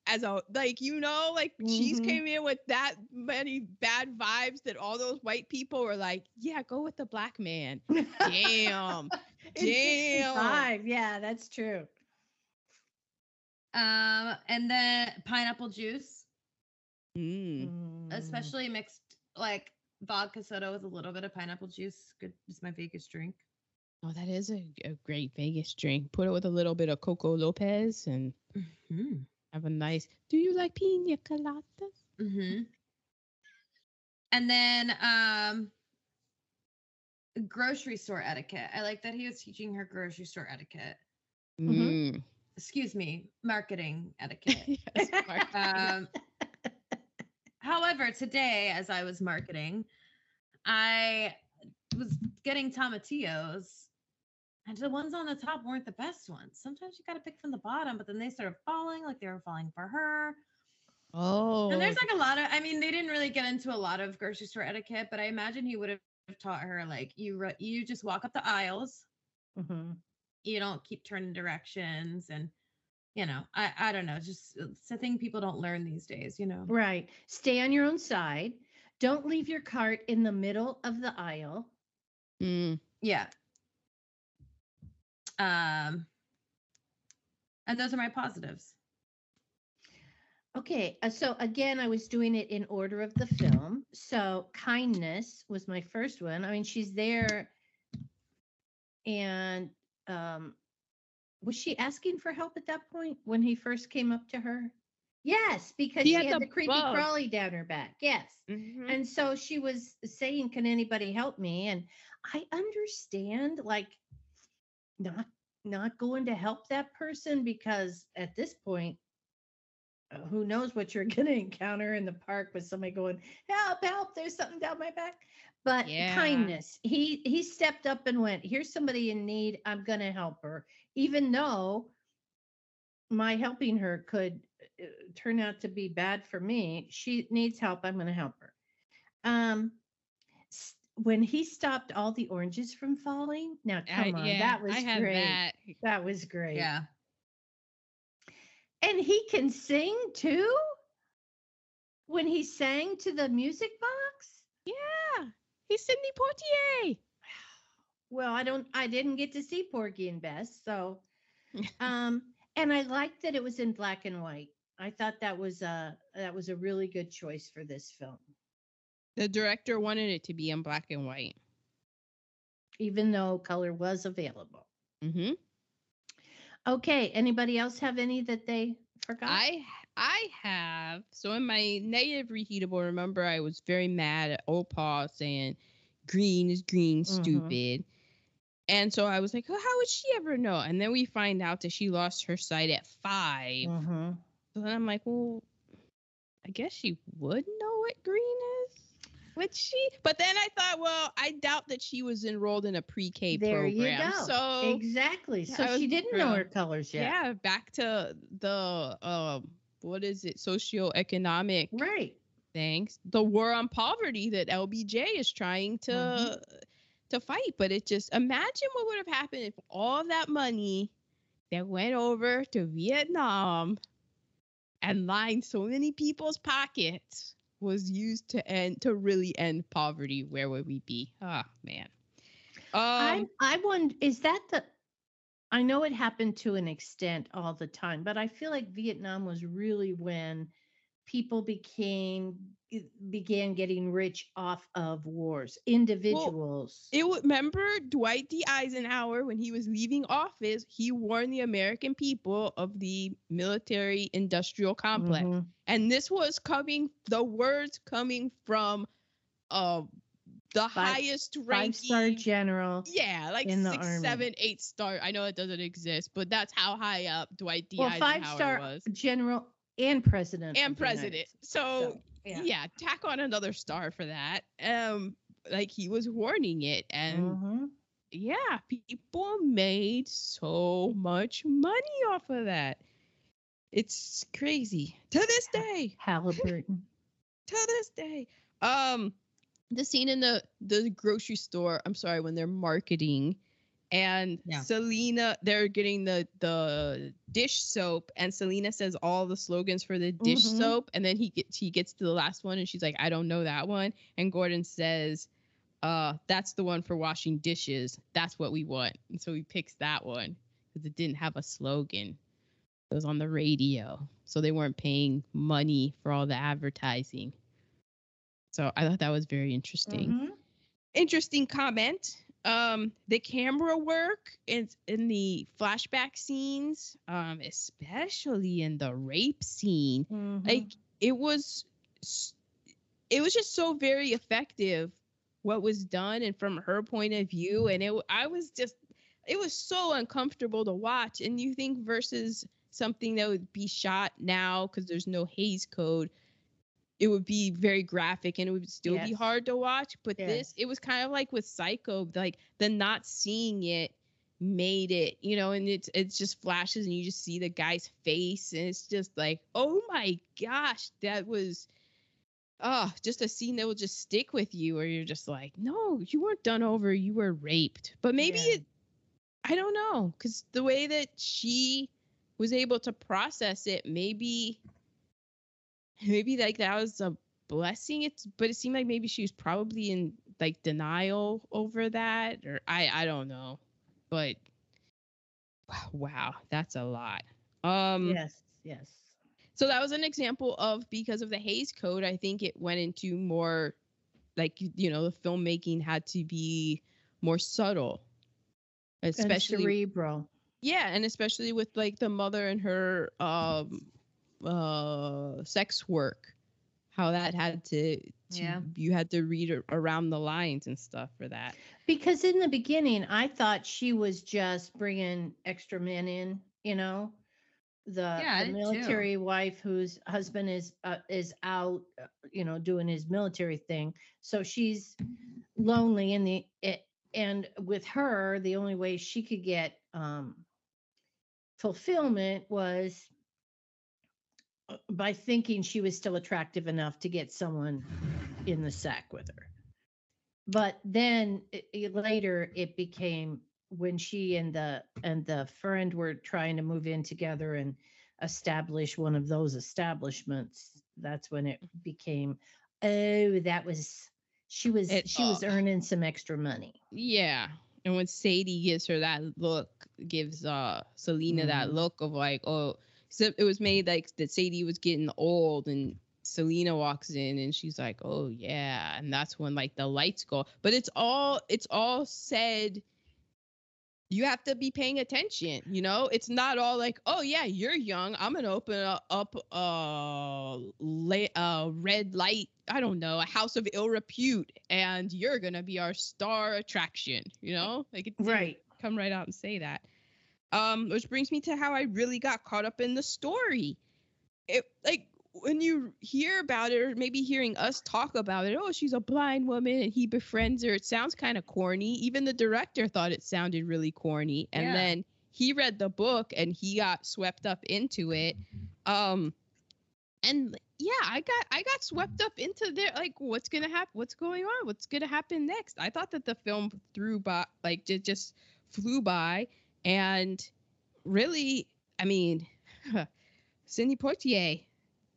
As a like, you know, like she's Mhm. came in with that many bad vibes that all those white people were like, yeah, go with the black man. (laughs) Damn. Damn. 65, yeah that's true Um, and then pineapple juice, Mm. Mm. especially mixed like vodka soda with a little bit of pineapple juice. Good, is my Vegas drink. Oh, that is a, a great Vegas drink. Put it with a little bit of Coco Lopez and Mm-hmm. have a nice. Do you like pina coladas? Mm-hmm. And then um grocery store etiquette. I like that he was teaching her grocery store etiquette. Mm. Excuse me, marketing (laughs) etiquette. yes, Mark. (laughs) um however, today as I was marketing, I was getting tomatillos and the ones on the top weren't the best ones. Sometimes you got to pick from the bottom, but then they started falling like they were falling for her. oh, And there's like a lot of, I mean, they didn't really get into a lot of grocery store etiquette, but I imagine he would have taught her like you ru- you just walk up the aisles Mm Mhm. You don't keep turning directions and you know i i don't know just it's a thing people don't learn these days you know Right. Stay on your own side. Don't leave your cart in the middle of the aisle. Mm. yeah um and those are my positives Okay, uh, so again, I was doing it in order of the film. So kindness was my first one. I mean, she's there, and um, was she asking for help at that point when he first came up to her? Yes, because She she had had the the creepy bug. crawly down her back. Yes. Mhm. And so she was saying, Can anybody help me? And I understand like not not going to help that person because at this point, who knows what you're (laughs) gonna encounter in the park with somebody going, Help, help, there's something down my back. But Yeah. kindness. He he stepped up and went, Here's somebody in need. I'm gonna help her. Even though my helping her could uh, turn out to be bad for me. She needs help. I'm going to help her. Um, when he stopped all the oranges from falling, now I- come on, yeah, that was I great. that. That was great. yeah And he can sing too. When he sang to the music box. Yeah. He's Sidney Poitier. Well, I don't. I didn't get to see Porgy and Bess, so. (laughs) um, and I liked that it was in black and white. I thought that was a that was a really good choice for this film. The director wanted it to be in black and white. even though color was available. Mm-hmm. Okay, anybody else have any that they forgot? I I have so in my negative reheatable. Remember, I was very mad at old Paul saying green is green, Mhm. stupid. And so I was like, oh, how would she ever know? And then we find out that she lost her sight at 5 Mhm. So then I'm like, well, I guess she would know what green is. Would she? But then I thought, well, I doubt that she was enrolled in a pre-K There you go. So exactly. So I she didn't know her colors yet. yeah, back to the um, what is it? Socioeconomic Right. things. The war on poverty that LBJ is trying to Mhm. to fight. But it just imagine what would have happened if all that money that went over to Vietnam and lined so many people's pockets was used to end to really end poverty. Where would we be? Ah, man. I Um, I wonder is that the I know it happened to an extent all the time, but I feel like Vietnam was really when people became began getting rich off of wars. Individuals. It would remember Dwight D. Eisenhower when he was leaving office, he warned the American people of the military industrial complex. Mhm. And this was coming the words coming from uh the Five- highest Five star general. yeah, like in the army. seven, eight star. I know it doesn't exist, but that's how high up Dwight D. Well, Eisenhower five star was. general and president. And of the United president. States. So, yeah. yeah. tack on another star for that. Um, like he was warning it, and Mhm. yeah, people made so much money off of that. It's crazy to this day. Halliburton. (laughs) To this day. Um, the scene in the the grocery store. I'm sorry when they're marketing, and Yeah. Selena, they're getting the the dish soap, and Selena says all the slogans for the dish Mhm. soap, and then he gets he gets to the last one, and she's like, I don't know that one, and Gordon says, uh, that's the one for washing dishes. That's what we want, and so he picks that one because it didn't have a slogan. It was on the radio, so they weren't paying money for all the advertising. So I thought that was very interesting Mhm. interesting comment. Um, the camera work in in the flashback scenes, um, especially in the rape scene, Mhm. like it was, it was just so very effective. What was done, and from her point of view, and it, I was just, it was so uncomfortable to watch. And you think versus something that would be shot now because there's no Hays code, it would be very graphic and it would still be hard to watch. But Yes. this, it was kind of like with Psycho, like the not seeing it made it, you know, and it's it's just flashes and you just see the guy's face and it's just like, oh my gosh, that was oh, just a scene that will just stick with you, or you're just like, no, you weren't done over, you were raped. But maybe Yeah. it I don't know, because the way that she was able to process it, maybe, maybe like that was a blessing. It's, but it seemed like maybe she was probably in like denial over that, or I, I don't know, but wow, that's a lot. Um, yes, yes. so that was an example of because of the Hays Code, I think it went into more like you you know the filmmaking had to be more subtle, especially and cerebral. yeah, and especially with like the mother and her um uh sex work, how that had to, to Yeah. you had to read around the lines and stuff for that. Because in the beginning, I thought she was just bringing extra men in, you know, the, Yeah, the did too. military wife whose husband is uh, is out, uh, you know, doing his military thing. So she's lonely in the it, and with her, the only way she could get um, fulfillment was by thinking she was still attractive enough to get someone in the sack with her. But then it, it- later it became when she and the and the friend were trying to move in together and establish one of those establishments. That's when it became, oh, that was she was It- she was uh, earning some extra money. Yeah. And when Sadie gives her that look, gives uh Selena that Mhm. look of like, oh, so it was made like that Sadie was getting old and Selena walks in and she's like, oh yeah. And that's when like the lights go. But it's all it's all said. You have to be paying attention, you know? It's not all like, oh yeah, you're young. I'm gonna open a- up a la- a red light, I don't know, a house of ill repute, and you're gonna be our star attraction, you know? Like it Right. come right out and say that. Um, which brings me to how I really got caught up in the story. It like when you hear about it, or maybe hearing us talk about it, oh, she's a blind woman and he befriends her. It sounds kind of corny. Even the director thought it sounded really corny. And Yeah. then he read the book and he got swept up into it. Um and yeah, I got I got swept up into there like what's gonna happen what's going on? What's gonna happen next? I thought that the film threw by like just just flew by and really I mean (laughs) Sidney Poitier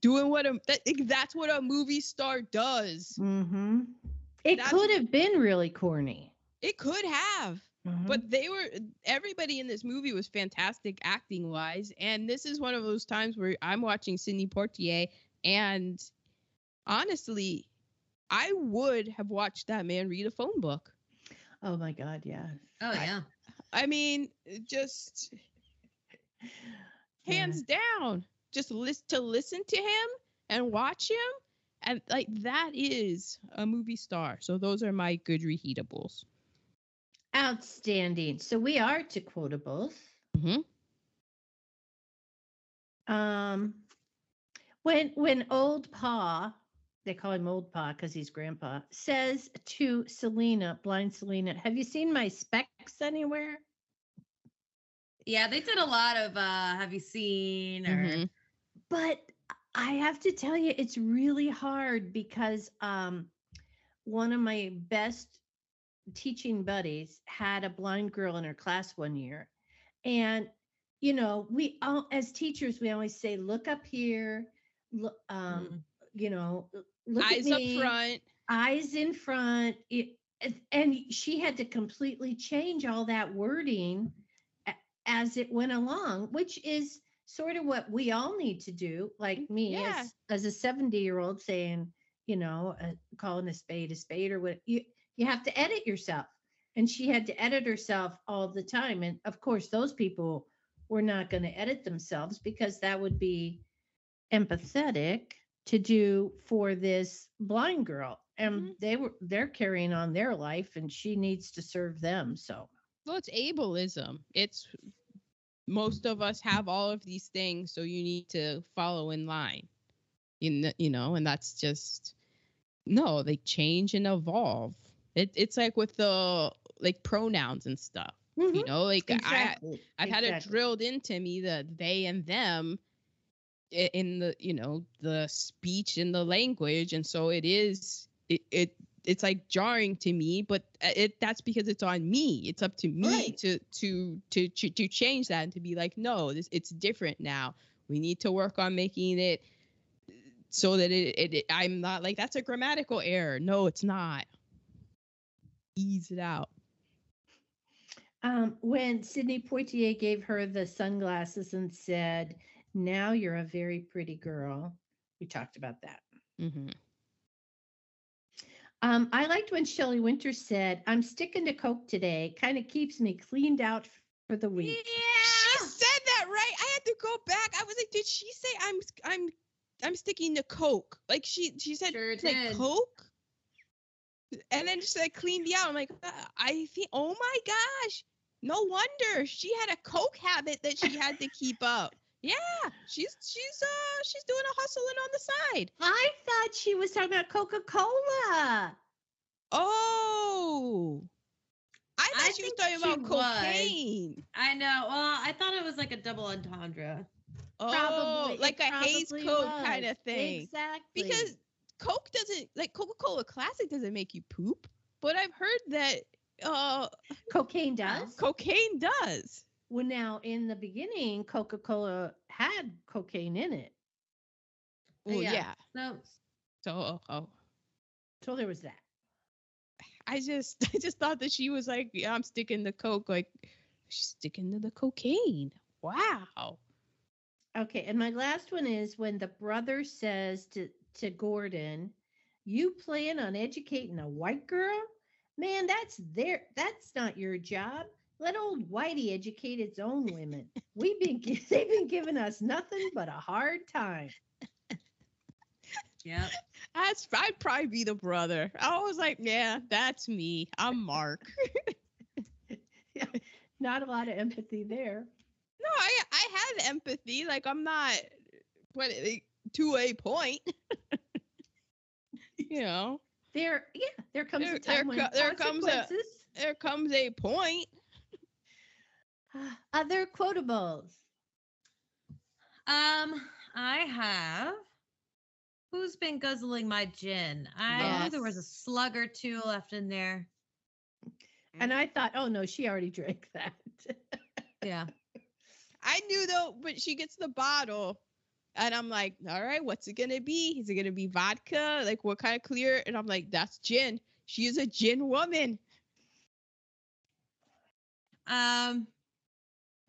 doing what a that, that's what a movie star does. Mm-hmm. It That's- could have been really corny. It could have. Mhm. But they were everybody in this movie was fantastic acting wise, and this is one of those times where I'm watching Sidney Poitier, and honestly, I would have watched that man read a phone book. oh my God, yeah. Oh I- yeah. I mean, just hands down, just list to listen to him and watch him, and like that is a movie star. So those are my good reheatables. Outstanding. So we are to quotables. Mhm. Um, when when old Pa, they call him old Pa because he's grandpa, says to Selena, blind Selena, "Have you seen my specs anywhere?" Yeah, they did a lot of uh have you seen or Mhm. But I have to tell you, it's really hard because um, one of my best teaching buddies had a blind girl in her class one year. And, you know, we all, as teachers, we always say, look up here, look, um, Mm. You know, look Eyes at up front. eyes in front. It, and- and she had to completely change all that wording as it went along, which is sort of what we all need to do. Like me Yeah. as, as a 70 year old saying, you know, uh, calling a spade a spade or what you, you have to edit yourself. And she had to edit herself all the time. And of course, those people were not going to edit themselves because that would be empathetic to do for this blind girl and Mhm. they were they're carrying on their life and she needs to serve them so Well, it's ableism. It's most of us have all of these things, so you need to follow in line. In the, you know, and that's just no. They change and evolve. It, it's like with the like pronouns and stuff. You Mhm. know, like I exactly I've had it drilled into me that they and them i- in the you know the speech and the language and so it is it, it it's like jarring to me but uh, it that's because it's on me. It's up to me Right. to, to to to to change that and to be like no this it's different now. We need to work on making it so that it, it, it i'm not like that's a grammatical error. No it's not. Ease it out. Um, when Sidney Poitier gave her the sunglasses and said, Now you're a very pretty girl. We talked about that. mm-hmm. Um, I liked when Shelley Winter said, I'm sticking to Coke today. Kind of keeps me cleaned out for the week. Yeah. She said that right i had to go back i was like did she say i'm i'm i'm sticking to coke like she she said Sure like coke and then just like cleaned me out i'm like uh, i think oh my gosh no wonder she had a coke habit that she had to keep up yeah she's she's uh she's doing a hustling on the side I thought she was talking about Coca Cola. oh i thought I she was talking about was. cocaine I know. Well, I thought it was like a double entendre. oh it like a haze probably coke kind of thing Exactly. because Coke doesn't like Coca Cola Classic doesn't make you poop, but I've heard that uh cocaine does. cocaine does. Well, now in the beginning, Coca Cola had cocaine in it. Well, Yeah. yeah. No, So oh, oh, So there was that. I just (laughs) I just thought that she was like, yeah, I'm sticking the Coke. Like she's sticking to the cocaine. Wow. Okay, and my last one is when the brother says to, to Gordon, You plan on educating a white girl? Man, that's their that's not your job. Let old Whitey educate its own women. We've been (laughs) they've been giving us nothing but a hard time. yeah. That's I'd probably be the brother. I was like, yeah, that's me. I'm Mark. yeah, (laughs) (laughs) Not a lot of empathy there. no, I I have empathy. Like I'm not but to a point. you know. There, yeah, there comes There- a time there when co- there comes a- there comes a point. (sighs) Other quotables. Um, I have. Who's been guzzling my gin? I knew there was a slug or two left in there. And I thought, oh no, she already drank that. (laughs) Yeah. I knew though, but she gets the bottle, and I'm like, all right, what's it gonna be? Is it gonna be vodka? Like what kind of clear? And I'm like, that's gin. She is a gin woman. Um,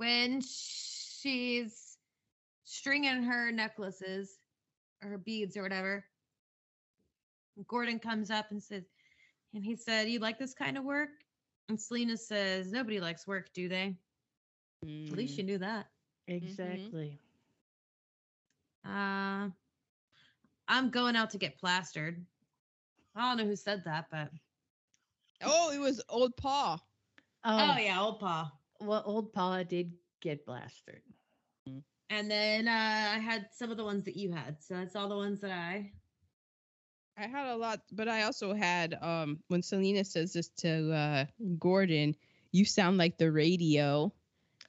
when she's stringing her necklaces or her beads or whatever, Gordon comes up and says, and he said, "You like this kind of work?" And Selena says, "Nobody likes work, do they?" At least you knew that. exactly. Uh, I'm going out to get plastered. I don't know who said that, but Oh, it was old Paul. oh, yeah, old Pa. Well, old Paula did get blasted. And then uh, I had some of the ones that you had, so that's all the ones that I. I had a lot, but I also had um when Selena says this to uh Gordon, you sound like the radio.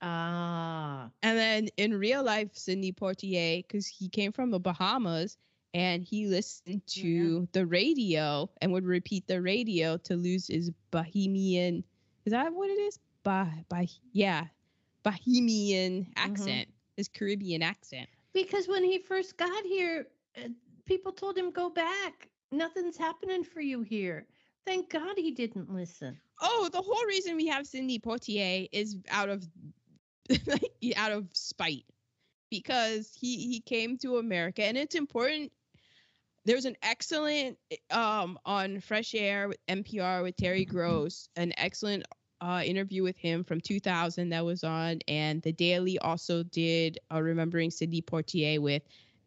Ah, And then in real life, Sidney Poitier, because he came from the Bahamas and he listened to the radio and would repeat the radio to lose his Bahamian. Is that what it is? Bah, bah, yeah, Bahamian accent, his Caribbean accent. because when he first got here, uh, people told him go back. Nothing's happening for you here. Thank God he didn't listen. Oh, the whole reason we have Sidney Poitier is out of (laughs) out of spite because he he came to America and it's important there's an excellent um on Fresh Air with NPR with Terry Gross an excellent uh interview with him from 2000 that was on and the Daily also did uh, remembering Sidney Poitier with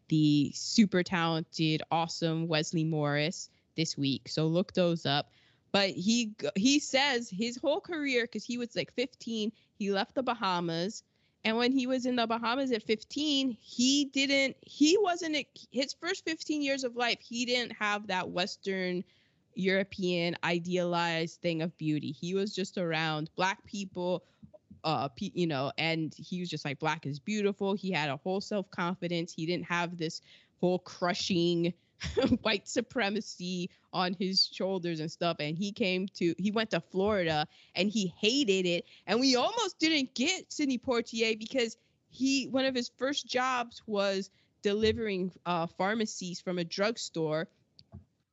the super talented awesome Wesley Morris this week. So look those up. But he he says his whole career because he was like 15 he left the bahamas. And when he was in the bahamas at 15 he didn't he wasn't his first 15 years of life he didn't have that western european idealized thing of beauty. He was just around black people uh you know and he was just like black is beautiful. He had a whole self-confidence. He didn't have this whole crushing (laughs) white supremacy on his shoulders and stuff. And he came to he went to Florida and he hated it. And we almost didn't get Sidney Poitier because he one of his first jobs was delivering uh, pharmacies from a drugstore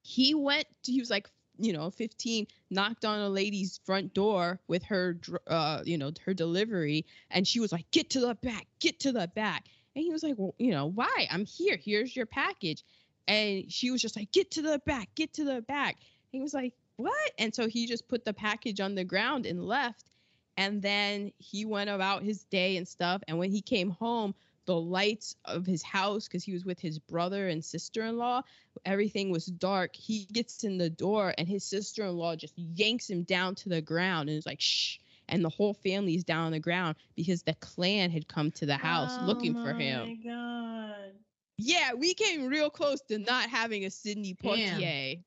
he went he was like you know 15 knocked on a lady's front door with her uh you know her delivery and she was like get to the back get to the back. And he was like well you know why? I'm here here's your package. And she was just like get to the back get to the back. And he was like what? And so he just put the package on the ground and left. And then he went about his day and stuff. And when he came home the lights of his house because he was with his brother and sister-in-law everything was dark he gets in the door and his sister-in-law just yanks him down to the ground and is like shh and the whole family is down on the ground because the Klan had come to the house Oh looking for him Oh my God. yeah we came real close to not having a sidney Damn. poitier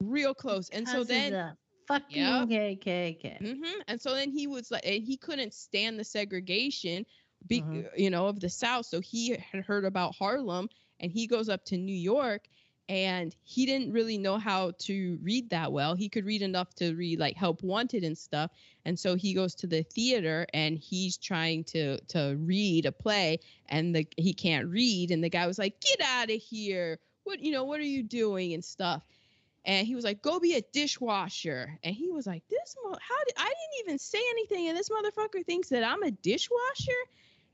real close and so Because of then the fucking Yep. KKK. hmm And so then he was like, and he couldn't stand the segregation, be, Mhm. you know, of the South. So he had heard about Harlem, and he goes up to New York, and he didn't really know how to read that well. He could read enough to read like Help Wanted and stuff. And so he goes to the theater, and he's trying to to read a play, and the he can't read, and the guy was like, "Get out of here! What you know? What are you doing?" and stuff and he was like, "Go be a dishwasher." And he was like, "This mo- how did I didn't even say anything, and this motherfucker thinks that I'm a dishwasher."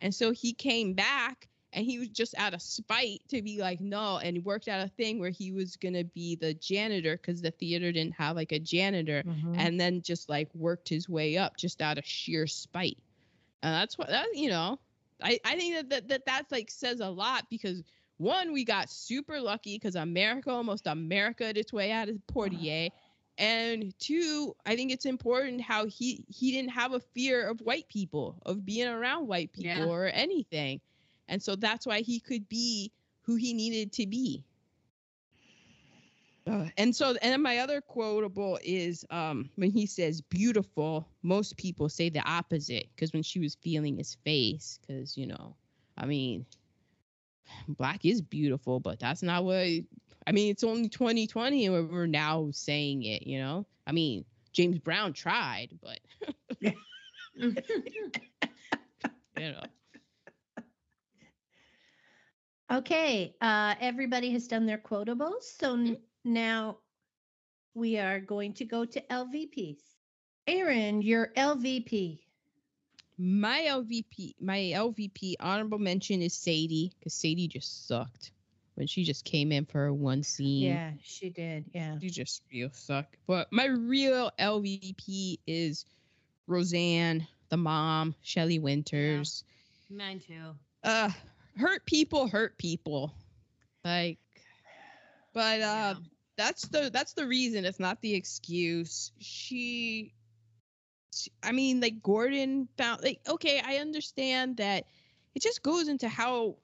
And so he came back, and he was just out of spite to be like, "No," and worked out a thing where he was gonna be the janitor because the theater didn't have like a janitor, Mhm. and then just like worked his way up just out of sheer spite. And that's what that you know, I I think that that, that that's like says a lot because one, we got super lucky because America almost America its way out of Poitier. And two, I think it's important how he he didn't have a fear of white people, of being around white people Yeah. or anything. And so that's why he could be who he needed to be. Uh, and so and then my other quotable is um when he says beautiful, most people say the opposite because when she was feeling his face, because you know, I mean, (sighs) black is beautiful, but that's not what I mean, it's only 2020 and we're, now saying it, you know? I mean, James Brown tried, but (laughs) you know. Okay, uh, everybody has done their quotables. So n- now we are going to go to LVPs. Aaron, your LVP. My LVP, my LVP honorable mention is Sadie because Sadie just sucked when she just came in for one scene. Yeah, she did. Yeah. She just real suck. But my real LVP is Roseanne, the mom, Shelley Winters. Mine too. Uh, hurt people hurt people. Like, but uh, Yeah. that's the that's the reason. It's not the excuse. She, she- I mean, like Gordon found like okay, I understand that. It just goes into how.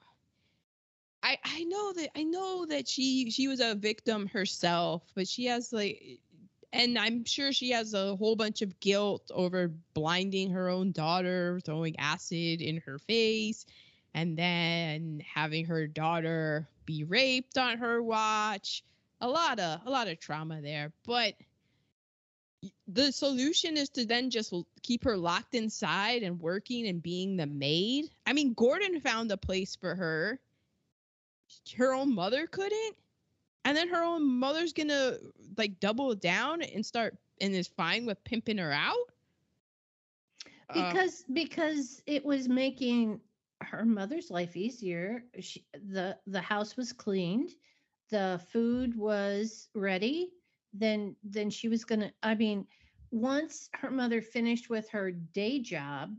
I I know that I know that she she was a victim herself, but she has like. And I'm sure she has a whole bunch of guilt over blinding her own daughter, throwing acid in her face, and then having her daughter be raped on her watch a lot of a lot of trauma there but the solution is to then just keep her locked inside and working and being the maid i mean gordon found a place for her her own mother couldn't and then her own mother's gonna like double down and start and is fine with pimping her out? Uh, because because it was making her mother's life easier. She, the the house was cleaned the food was ready then then she was gonna i mean once her mother finished with her day job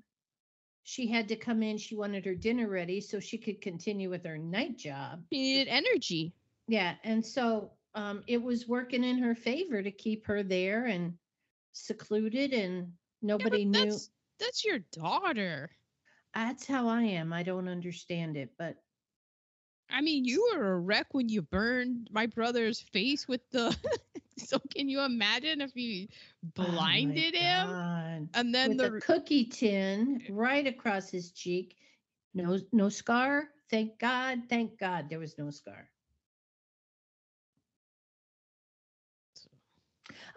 she had to come in she wanted her dinner ready so she could continue with her night job. She needed energy. Yeah and so um it was working in her favor to keep her there and secluded and Yeah, nobody knew that's that's your daughter. That's how I am. I don't understand it, but I mean, you were a wreck when you burned my brother's face with the. (laughs) so can you imagine if oh you blinded oh him God. and then with the cookie tin eh right across his cheek? No, no scar. Thank God. Thank God, there was no scar.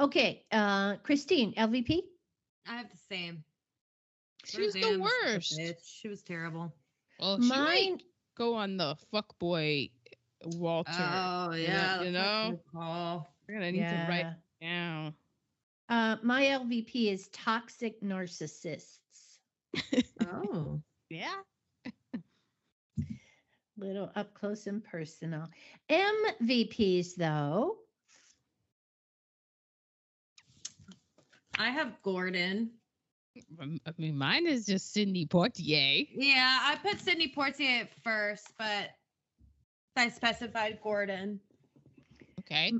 Okay, uh, Christine, LVP. I have the same. She Her was the worst. She was terrible. Well, she Mine go on the fuck boy Walter. Oh you know- yeah, you know? We're gonna need to write down. Uh, my LVP is toxic narcissists. Oh, (laughs) Yeah. (laughs) Little up close and personal. MVPs though. I have Gordon. I mean, mine is just Sidney Poitier. Yeah, I put Sidney Poitier at first, but I specified Gordon. Okay.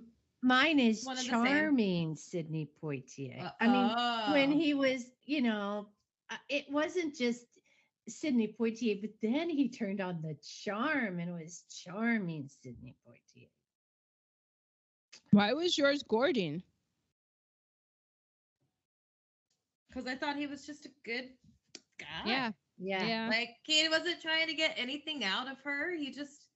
Mine is One of the same. charming Sidney Poitier. I mean, when Oh. he was, you know, uh, it wasn't just Sidney Poitier, but then he turned on the charm and it was charming Sidney Poitier. Why was yours Gordon? Because I thought he was just a good guy. Yeah. Yeah. Yeah. Like he wasn't trying to get anything out of her. He just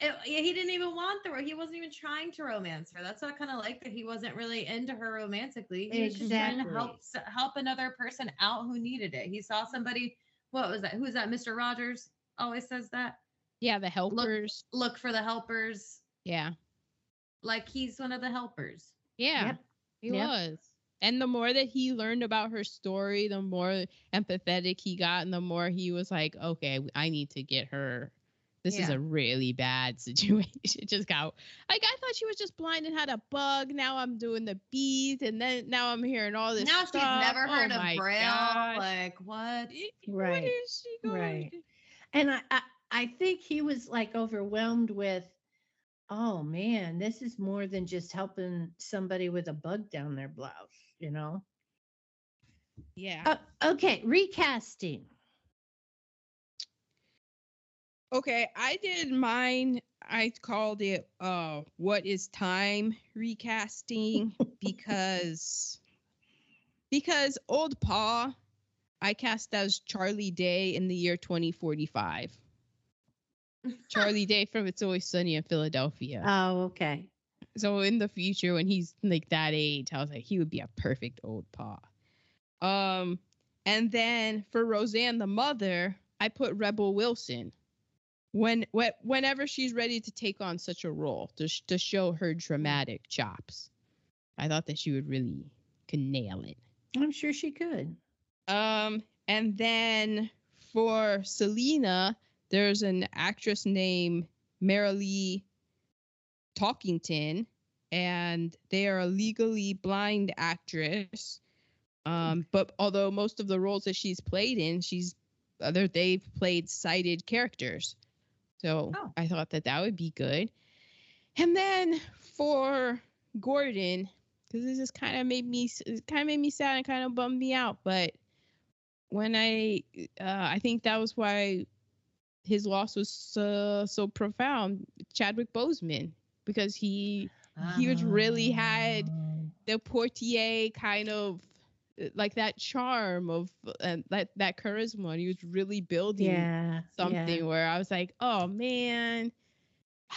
it, yeah, he didn't even want the he wasn't even trying to romance her. That's what I kind of like that he wasn't really into her romantically. He was just trying to help help another person out who needed it. He saw somebody. What was that? Who's that? Mr. Rogers always says that. Yeah, the helpers. Look for the helpers. Yeah. Like he's one of the helpers. Yeah. Yep. He Yep. was. And the more that he learned about her story, the more empathetic he got, and the more he was like, okay, I need to get her. This is a really bad (laughs) situation. It just got like I thought she was just blind and had a bug. Now I'm doing the bees, and then now I'm hearing all this. now she's stuff. never Oh heard of Braille. gosh. Like what? Right. What is she going Right. to- And I, I, I think he was like overwhelmed with, oh man, this is more than just helping somebody with a bug down their blouse, you know? Yeah. Uh, okay, recasting. Okay, I did mine. I called it uh what is time recasting (laughs) because because old Pa I cast as Charlie Day in the year 2045. (laughs) Charlie Day from It's Always Sunny in Philadelphia. Oh, okay. So in the future when he's like that age, I was like he would be a perfect old Pa. Um and then for Roseanne the mother, I put Rebel Wilson when, when whenever she's ready to take on such a role to sh- to show her dramatic chops. I thought that she would really could nail it. I'm sure she could. Um, and then for Selena, there's an actress named Marilee Talkington, and they are a legally blind actress. Um, but although most of the roles that she's played in, she's other they've played sighted characters. So Oh. I thought that that would be good. And then for Gordon, because this just kind of made me kind of made me sad and kind of bummed me out. But when I uh, I think that was why his loss was so so profound. Chadwick Boseman because he he was really had Oh. the Poitier kind of uh, like that charm of uh, that that charisma. And he was really building Yeah. something yeah. where I was like, oh man. (sighs)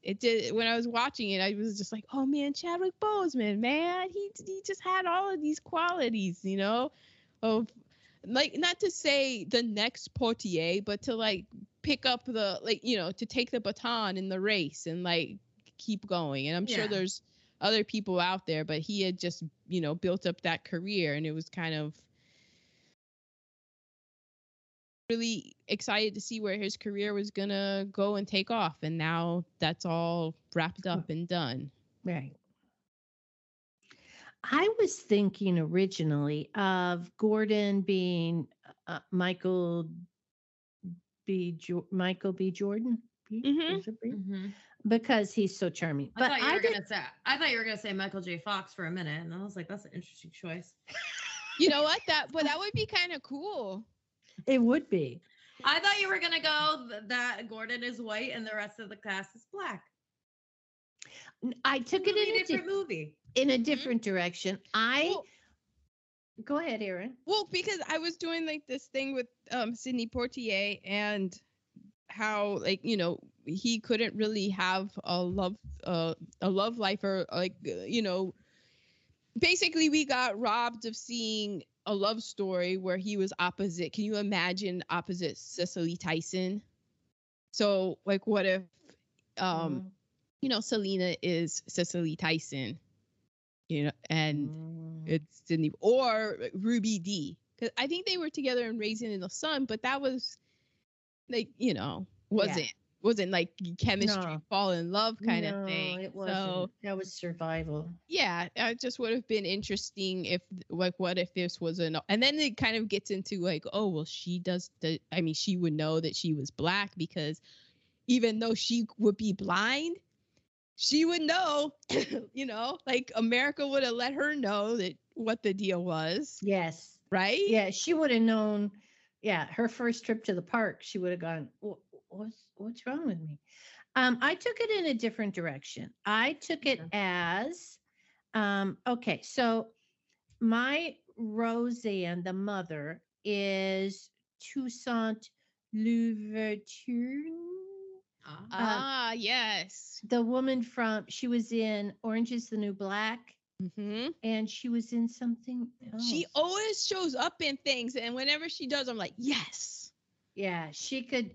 It did when I was watching it, I was just like, oh man, Chadwick Boseman, man, he he just had all of these qualities, you know, of like not to say the next Poitier, but to like pick up the like you know to take the baton in the race and like keep going. And I'm sure Yeah. there's other people out there, but he had just you know built up that career, and it was kind of really excited to see where his career was gonna go and take off and now that's all wrapped up and done Right. I was thinking originally of Gordon being uh, Michael B. Jo- Michael B. Jordan. B? Mhm. Mm-hmm. Because he's so charming. I But thought you I, were did, gonna say I thought you were gonna say Michael J. Fox for a minute, and I was like, that's an interesting choice. you know what (laughs) that but that would be kind of cool it would be. I thought you were gonna go that Gordon is white and the rest of the cast is black. I took it in a, different di- movie. in a different direction. I Well- go ahead, Aaron. well because i was doing like this thing with um sidney poitier and how like you know he couldn't really have a love uh, a love life or like you know basically we got robbed of seeing a love story where he was opposite can you imagine opposite cicely tyson so like what if um Mhm. you know selena is cicely tyson you know and Mm. it's Sidney or Ruby Dee. Because I think they were together in Raisin in the Sun, but that was like you know wasn't wasn't like chemistry No. fall in love kind no, of thing. It wasn't. So that was survival. yeah, it just would have been interesting if like what if this was an and then it kind of gets into like oh well she does the I mean she would know that she was black because even though she would be blind she would know (laughs) you know like America would have let her know that what the deal was Yes. right Yeah, she would have known. Yeah, her first trip to the park, she would have gone. What's what's wrong with me? Um, I took it in a different direction. I took it Okay. as, um, okay, so my Roseanne, the mother, is Toussaint Louverture. Ah. ah yes The woman from she was in Orange is the New Black, hmm and she was in something else. she always shows up in things and whenever she does i'm like yes yeah, she could.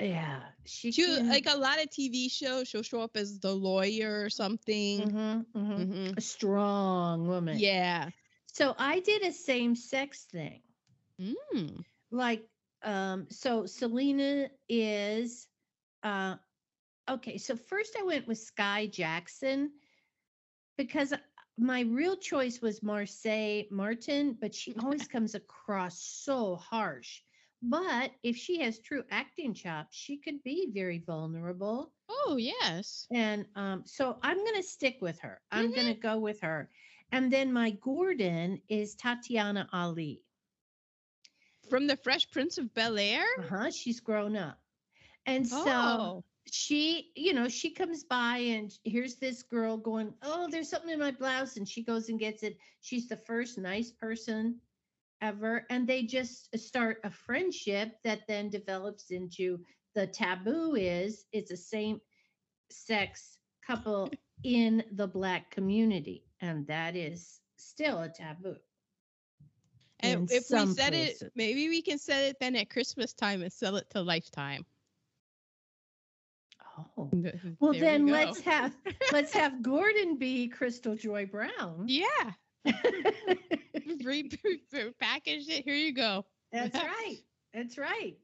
Yeah, she, she can, like a lot of tv shows she'll show up as the lawyer or something Mhm, mhm. Mhm. a strong woman. yeah So I did a same sex thing. mm. Like, um, so Selena is uh okay, so first I went with Skai Jackson because my real choice was Marsai Martin, but she always comes across so harsh. But if she has true acting chops, she could be very vulnerable. oh yes And um, so I'm going to stick with her. I'm going to go with her. And then my Gordon is Tatiana Ali. from the fresh prince of bel air Uh huh. She's grown up. And so oh she, you know, she comes by and here's this girl going, Oh, there's something in my blouse. And she goes and gets it. She's the first nice person ever. And they just start a friendship that then develops into the taboo is it's a same sex couple (laughs) in the black community. And that is still a taboo. and if we set places. it maybe we can set it then at christmas time and sell it to lifetime Oh. Well, there we then go. let's have let's (laughs) have Gordon be Crystal Joy Brown. yeah (laughs) Re- package it here you go That's (laughs) right. That's right.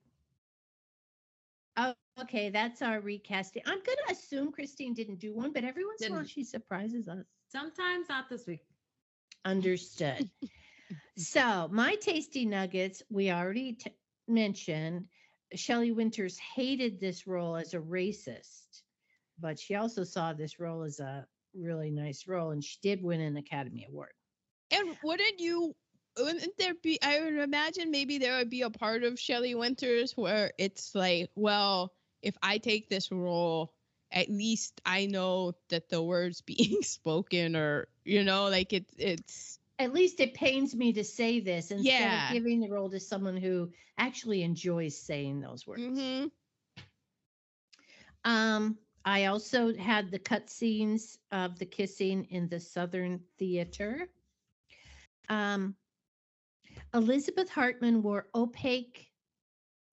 Oh, okay. That's our recasting. I'm going to assume Christine didn't do one, but every once in a while she surprises us. Sometimes not this week. Understood. so, my tasty nuggets, we already t- mentioned. Shelley Winters hated this role as a racist, but she also saw this role as a really nice role, and she did win an Academy Award. And wouldn't you? Wouldn't there be? I would imagine maybe there would be a part of Shelley Winters where it's like, well, if I take this role, at least I know that the words (laughs) being spoken, or you know, like it's it's at least it pains me to say this instead Yeah. of giving the role to someone who actually enjoys saying those words. mhm. Um, I also had the cut scenes of the kissing in the Southern Theater. Um, Elizabeth Hartman wore opaque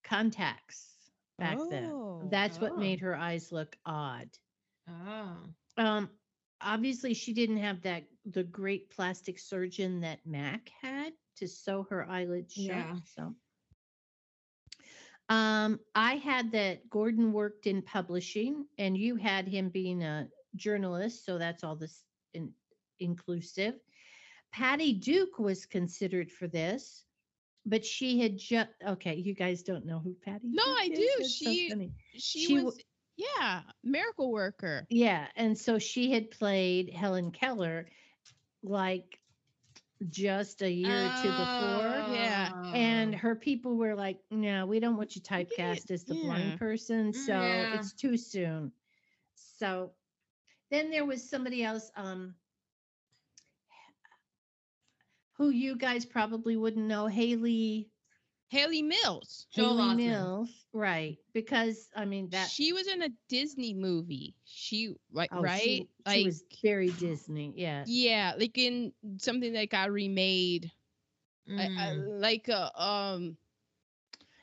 contacts back then. Oh, That's what oh. made her eyes look odd. Oh. Um, obviously, she didn't have that the great plastic surgeon that Mac had to sew her eyelids shut. Yeah. So, um, I had that Gordon worked in publishing, and you had him being a journalist, so that's all this in, inclusive. Patty Duke was considered for this, but she had just okay. You guys don't know who Patty? No, Duke I do. That's so She- she, She was, yeah, miracle worker. Yeah, and so she had played Helen Keller like just a year or two before. Yeah, And her people were like, no, we don't want you typecast as the yeah. blind person. So yeah. it's too soon. So then there was somebody else um who you guys probably wouldn't know, Hayley Hayley Mills. Joel Haley Osment. Mills, right? Because I mean that she was in a Disney movie. She like oh, right? She, like she was very Disney. Yeah. yeah, like in something that got remade. I- I- Mm. like a um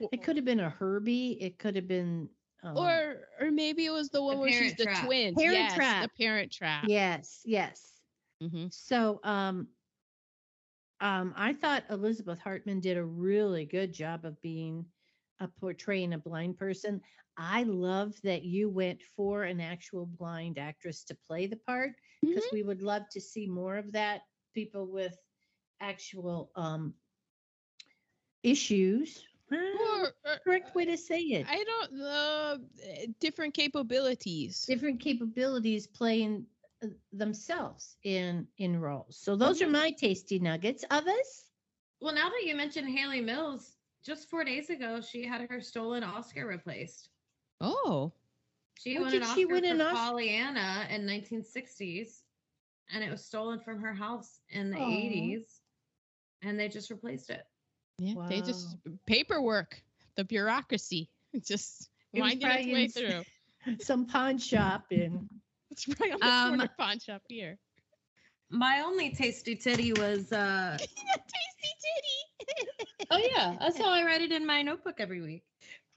It could have been a Herbie. It could have been. Um, or or maybe it was the one where she's Parent the Trap. twins. Parent yes, Trap. the Parent Trap. yes, yes. hmm So, um, um, I thought Elizabeth Hartman did a really good job of being a portraying a blind person. I love that you went for an actual blind actress to play the part because we would love to see more of that. People with actual um issues. Or, or- correct way to say it. I don't uh, different capabilities. Different capabilities playing uh, themselves in in roles. So those are my tasty nuggets. Others? Well, now that you mentioned Hayley Mills, just four days ago, she had her stolen Oscar replaced. Oh, She What won did an she Oscar win for an Os- Pollyanna in 1960s, and it was stolen from her house in the Aw. 80s, and they just replaced it. yeah. They just paperwork, the bureaucracy, (laughs) just It winding its way through. (laughs) Some pawn shop in It's right on the Um, corner pawn shop here. My only tasty titty was, uh, (laughs) Tasty titty. oh yeah, (laughs) that's how I write it in my notebook every week.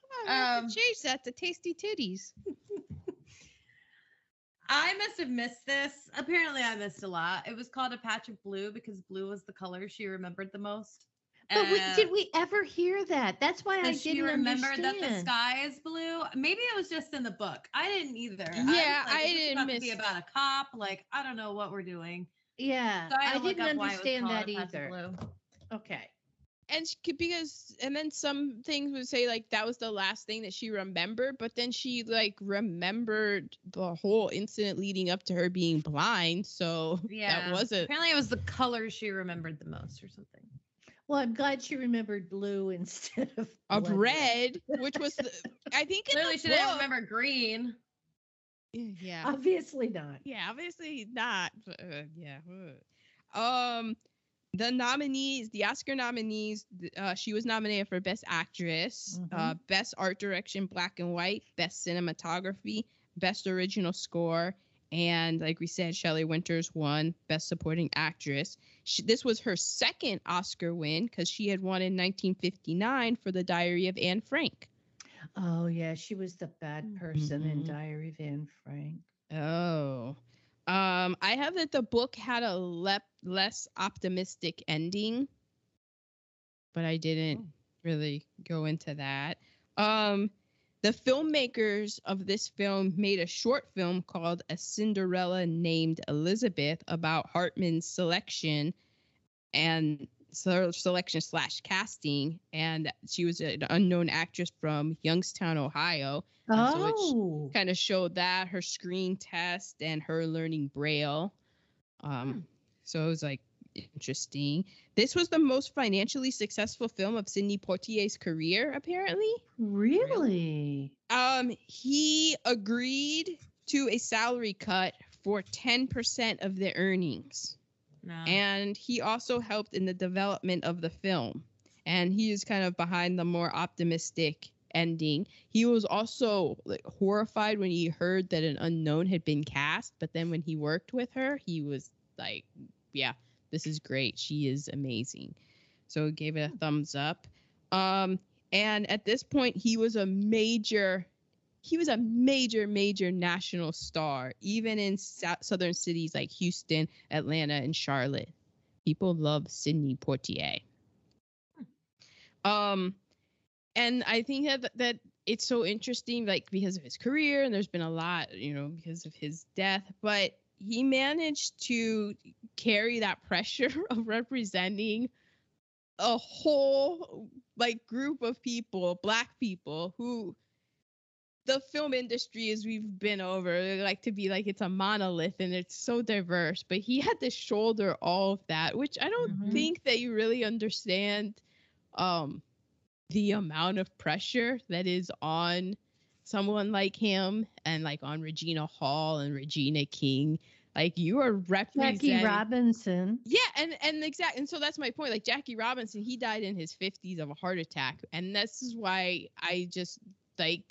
Oh, I Um, change that to tasty titties. (laughs) I must have missed this. Apparently, I missed a lot. It was called a patch of blue because blue was the color she remembered the most. But we, did um, we ever hear that? That's why I didn't remember understand. that the sky is blue? Maybe it was just in the book. I didn't either. Yeah, was like, I didn't about to be miss- about a cop. Like I don't know what we're doing. Yeah, So I, I, had to look didn't up why it was understand that A Patch of either. Okay. and she could because and then some things would say like that was the last thing that she remembered but then she like remembered the whole incident leading up to her being blind so (laughs) Yeah, that wasn't Apparently, it was the color she remembered the most, or something. Well, I'm glad she remembered blue (laughs) instead of of blood red which was the, i think Clearly, the she didn't remember green. yeah Obviously not. yeah obviously not uh, yeah uh. um the nominees the oscar nominees uh, she was nominated for best actress uh, best art direction black and white best cinematography best original score and like we said shelley winters won best supporting actress she, this was her second oscar win because she had won in 1959 for the diary of anne frank Oh yeah, she was the bad person in Mhm. Diary of Anne Frank. Oh. Um, I have that the book had a le- less optimistic ending, but I didn't Oh. really go into that. Um, the filmmakers of this film made a short film called A Cinderella Named Elizabeth about Hartman's selection and so selection slash casting. And she was an unknown actress from Youngstown, Ohio And so Oh, kind of showed that her screen test and her learning braille um Hmm. so it was like interesting. This was the most financially successful film of sidney poitier's career apparently. Really? um he agreed to a salary cut for 10% of the earnings. No. and he also helped in the development of the film. And he is kind of behind the more optimistic ending. He was also like, horrified when he heard that an unknown had been cast but then when he worked with her he was like yeah this is great. She is amazing. So gave it a thumbs up. Um and at this point he was a major he was a major major national star even in sou- southern cities like houston atlanta and charlotte. People love sidney poitier. Um and i think that that it's so interesting like because of his career and there's been a lot you know because of his death but he managed to carry that pressure (laughs) of representing a whole like group of people black people who the film industry as we've been over like to be like it's a monolith and it's so diverse but he had to shoulder all of that which i don't Mhm. think that you really understand um the amount of pressure that is on someone like him and like on regina hall and regina king Like you are representing Jackie Robinson. Yeah, and and exact and so that's my point. Like Jackie Robinson, he died in his 50s of a heart attack, and this is why I just like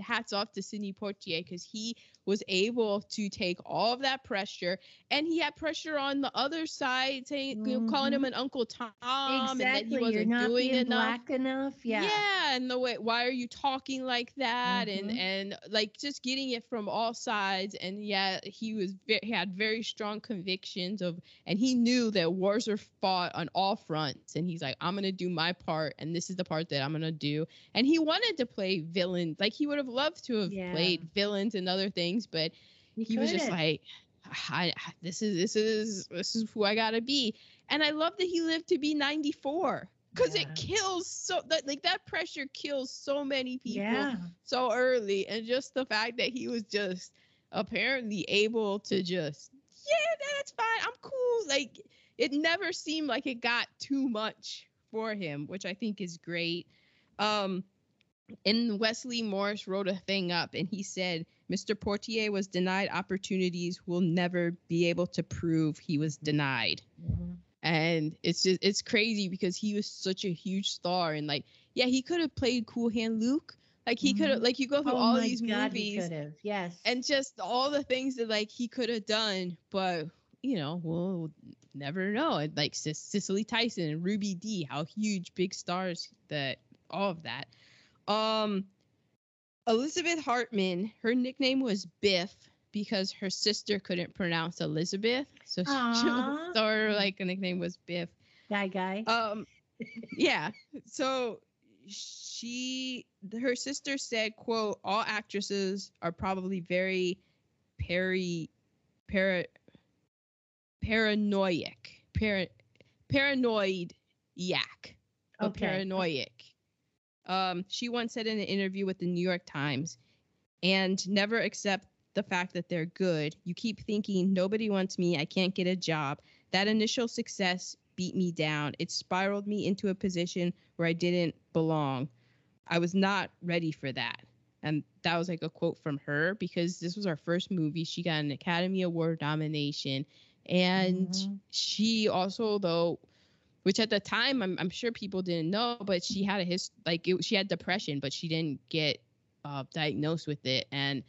hats off to Sidney Poitier because he was able to take all of that pressure and he had pressure on the other side saying you know, calling him an Uncle Tom and that he Exactly. You're wasn't doing being enough. black enough. Yeah. Yeah, and the way why are you talking like that and Mhm. and like just getting it from all sides and yeah, he was he had very strong convictions of and he knew that wars are fought on all fronts and he's like I'm going to do my part and this is the part that I'm going to do and he wanted to play villains like he would have loved to have Yeah. played villains and other things but he was just like I, I- this is this is this is who I gotta be, and I love that he lived to be 94 because Yeah. it kills so that like that pressure kills so many people Yeah. so early, and just the fact that he was just apparently able to just yeah that's fine I'm cool like it never seemed like it got too much for him, which I think is great. Um, and Wesley Morris wrote a thing up and he said Mr. Poitier was denied opportunities will never be able to prove he was denied. Mhm. And it's just it's crazy because he was such a huge star and like yeah, he could have played Cool Hand Luke. Like he could have like you go through Oh all my these God, movies could. Yes. and just all the things that like he could have done, but you know, we'll never know. Like Cic- Cicely Tyson and Ruby Dee, how huge big stars that all of that. Um, Elizabeth Hartman, her nickname was Biff because her sister couldn't pronounce Elizabeth, so she, (laughs) so her like nickname was Biff. guy, guy. Um, yeah. So she, her sister said, "quote All actresses are probably very peri, para, paranoid, para, paranoid yak, Okay. paranoid." Um, she once said in an interview with the New York Times, and never accept the fact that they're good. You keep thinking nobody wants me. I can't get a job. That initial success beat me down. It spiraled me into a position where I didn't belong. I was not ready for that. And that was like a quote from her because this was our first movie. She got an Academy Award nomination. And Mhm. she also, though, which at the time I'm, I'm sure people didn't know, but she had a his like it, she had depression, but she didn't get uh, diagnosed with it. And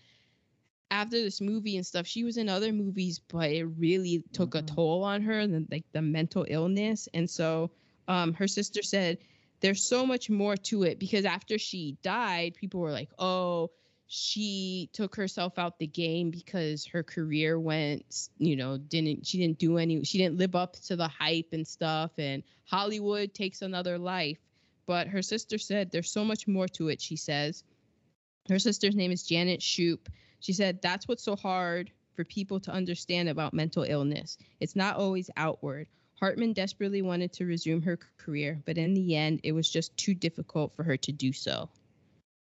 after this movie and stuff, she was in other movies, but it really took a Mhm. toll on her, and like the mental illness. And so, um, her sister said, "There's so much more to it because after she died, people were like, oh." She took herself out the game because her career went, you know, didn't she didn't do any she didn't live up to the hype and stuff and Hollywood takes another life. But her sister said there's so much more to it, she says. Her sister's name is Janet Shoup. She said that's what's so hard for people to understand about mental illness. It's not always outward. Hartman desperately wanted to resume her career, but in the end, it was just too difficult for her to do so.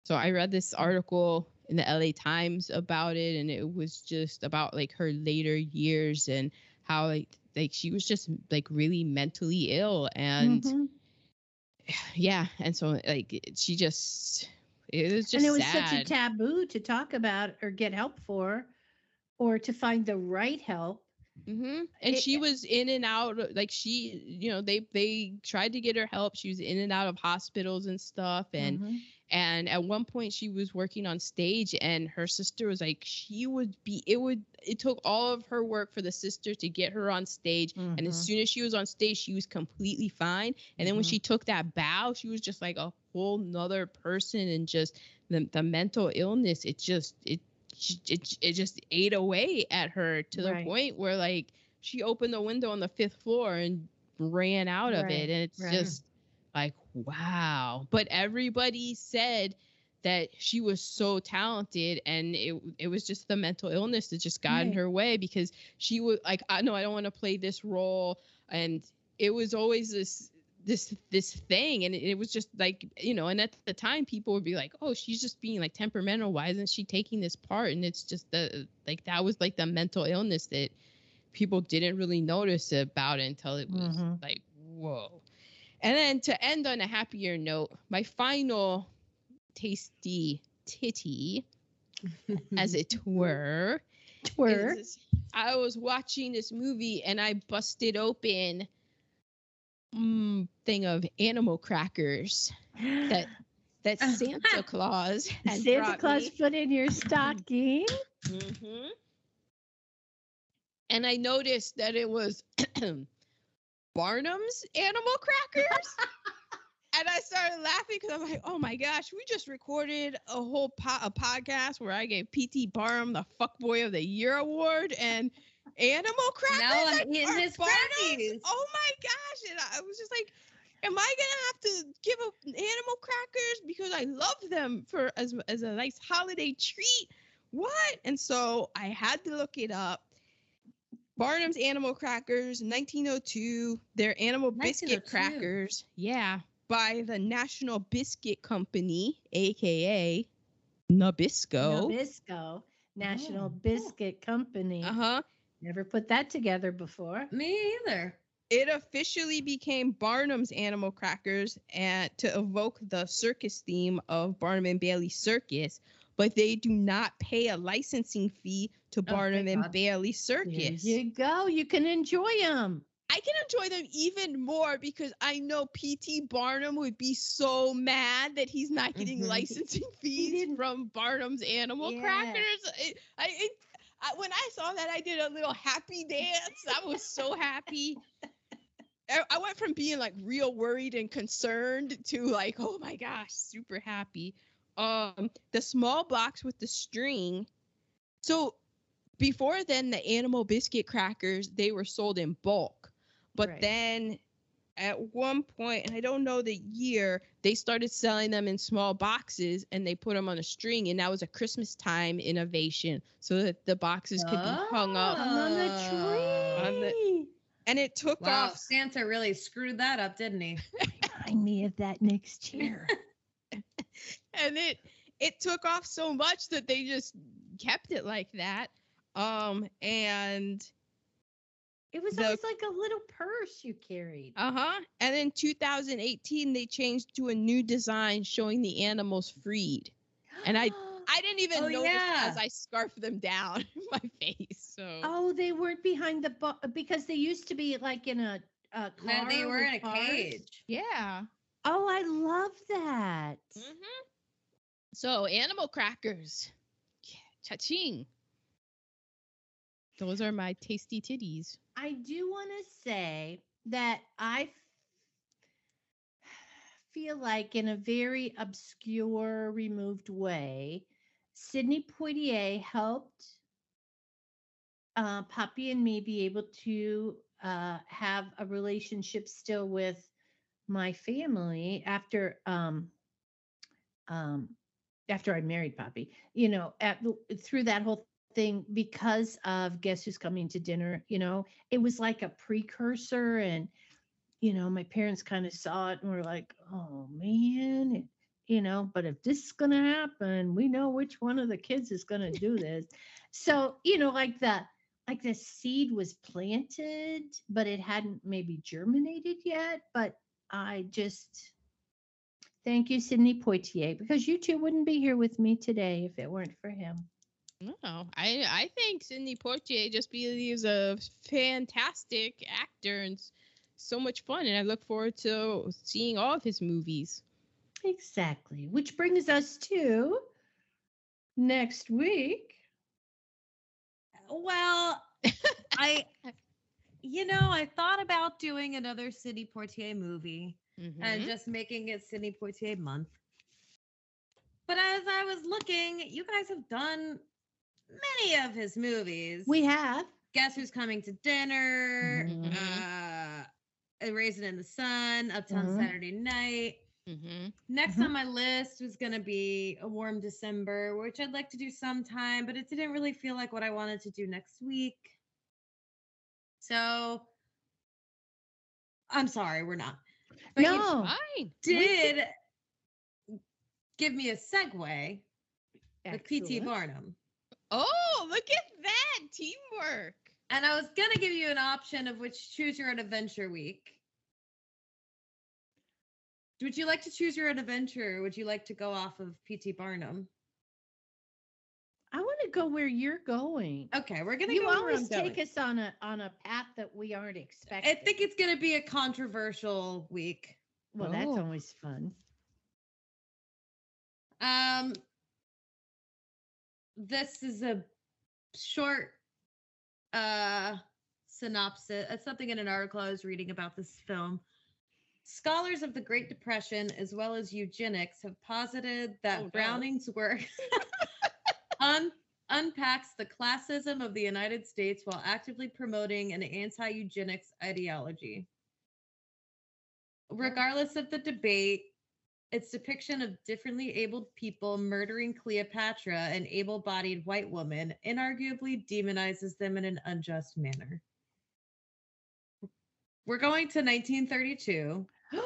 So I read this article in the LA Times about it, and it was just about like her later years and how like like she was just like really mentally ill and Mhm. (sighs) yeah, and so like she just it was just and it was sad. such a taboo to talk about or get help for or to find the right help hmm And It- she was in and out, like she, you know, they they tried to get her help. She was in and out of hospitals and stuff, and Mhm. and at one point she was working on stage, and her sister was like, she would be, it would, it took all of her work for the sister to get her on stage, and as Mhm. soon as she was on stage, she was completely fine. And then when Mhm. she took that bow, she was just like a whole nother person, and just the the mental illness, it just it it, it just ate away at her to the Right. point where like she opened the window on the fifth floor and ran out of Right, it and it's right. just like wow. But everybody said that she was so talented and it it was just the mental illness that just got in her way because she was like I know I don't want to play this role. And it was always this this this thing and it, it was just like you know and at the time people would be like oh she's just being like temperamental why isn't she taking this part and it's just the like that was like the mental illness that people didn't really notice about it until it was Mhm. like whoa and then to end on a happier note my final tasty titty as it (laughs) were Twer. is I was watching this movie and I busted open mm, thing of animal crackers that that (gasps) Santa Claus (laughs) Santa Claus me. put in your stocking. Mhm. And I noticed that it was (clears throat) Barnum's animal crackers. (laughs) and I started laughing because I'm like, oh my gosh, we just recorded a whole po- a podcast where I gave PT Barnum the Fuckboy of the Year award and animal crackers. Now I'm are- his Barnum's? Oh my gosh. And I was just like, am I gonna have to give up animal crackers because I love them for as as a nice holiday treat? What? And so I had to look it up. Barnum's Animal Crackers, 1902. They're animal biscuit crackers. Yeah, by the National Biscuit Company, aka Nabisco. Nabisco, National Oh, Biscuit Company. Uh huh. Never put that together before. Me either. It officially became Barnum's Animal Crackers and to evoke the circus theme of Barnum and Bailey Circus, but they do not pay a licensing fee to Oh, Barnum and God. Bailey There Circus. you go. You can enjoy them. I can enjoy them even more because I know PT Barnum would be so mad that he's not getting Mhm. licensing fees from Barnum's Animal Yeah. Crackers. I, I, it, I, when I saw that, I did a little happy dance. I was so happy. I, went from being like real worried and concerned to like, oh my gosh, super happy. Um, the small box with the string. So before then, the animal biscuit crackers they were sold in bulk, but Right. then at one point, and I don't know the year, they started selling them in small boxes and they put them on a string, and that was a Christmas time innovation, so that the boxes could be hung up. on the Ah. On the- tree. And it took Wow, off Santa really screwed that up, didn't he? (laughs) Remind me of that next year. (laughs) and it it took off so much that they just kept it like that um and It was The- always like a little purse you carried. uh-huh and in 2018 they changed to a new design showing the animals freed and i (gasps) i didn't even Oh, notice yeah. as i scarfed them down (laughs) my face so Oh, they weren't behind the bo- because they used to be like in a, a car. No, they were in a cars. cage. yeah Oh, I love that. hmm so animal crackers yeah, cha-ching those are my tasty titties I do want to say that I feel like, in a very obscure, removed way, Sidney Poitier helped uh, Poppy and me be able to uh, have a relationship still with my family after um, um, after I married Poppy. You know, at, through that whole thing because of Guess Who's Coming to Dinner. You know, it was like a precursor, and you know, my parents kind of saw it and were like, "Oh man." you know, but if this is going to happen, we know which one of the kids is going to do this. so, you know, like the like the seed was planted, but it hadn't maybe germinated yet. But I just thank you, Sidney Poitier, because you two wouldn't be here with me today if it weren't for him. No, I I think Sidney Poitier just believes a fantastic actor and so much fun, and I look forward to seeing all of his movies. Exactly. Which brings us to next week. Well, (laughs) I, you know, I thought about doing another Sidney Poitier movie and Mhm. just making it Sidney Poitier month. But as I was looking, you guys have done many of his movies. We have Guess Who's Coming to Dinner, Mhm. uh, Raisin in the Sun, Uptown Mhm. Saturday Night. Mhm. Next Mhm. on my list was going to be A Warm December, which I'd like to do sometime, but it didn't really feel like what I wanted to do next week. So I'm sorry, we're not. But you no Fine. did give me a segue with PT. Barnum. Oh, look at that teamwork. And I was going to give you an option of which choose your own adventure week. Would you like to choose your own adventure? Or would you like to go off of PT Barnum? I want to go where you're going. Okay, we're gonna You go where always I'm take going. us on a on a path that we aren't expecting. I think it's gonna be a controversial week. well, that's Oh. always fun. Um, this is a short uh synopsis. It's something in an article I was reading about this film. Scholars of the Great Depression, as well as eugenics, have posited that Oh, no. Browning's work (laughs) un- unpacks the classism of the United States while actively promoting an anti eugenics ideology. Regardless of the debate, its depiction of differently abled people murdering Cleopatra, an able bodied white woman, inarguably demonizes them in an unjust manner. We're going to 1932. (gasps)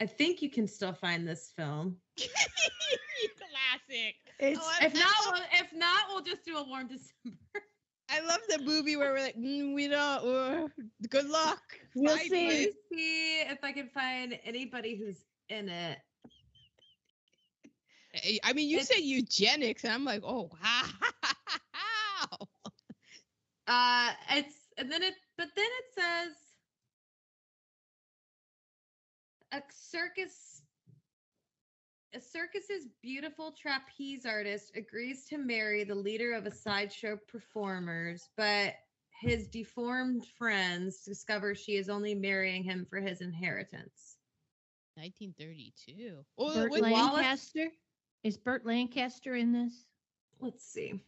I think you can still find this film. (laughs) Classic. it's Oh, If not, we'll, if not, we'll just do a warm December. I love the movie where we're like, mm, we don't. Uh, good luck. We'll Bye, see. Let see if I can find anybody who's in it. I- I mean, you It's- said eugenics, and I'm like, oh (laughs) wow. Uh, it's and then it, but then it says a circus. A circus's beautiful trapeze artist agrees to marry the leader of a sideshow performers, but his deformed friends discover she is only marrying him for his inheritance. 1932. Oh, Burt with Wallace- Lancaster. Is Burt Lancaster in this? Let's see.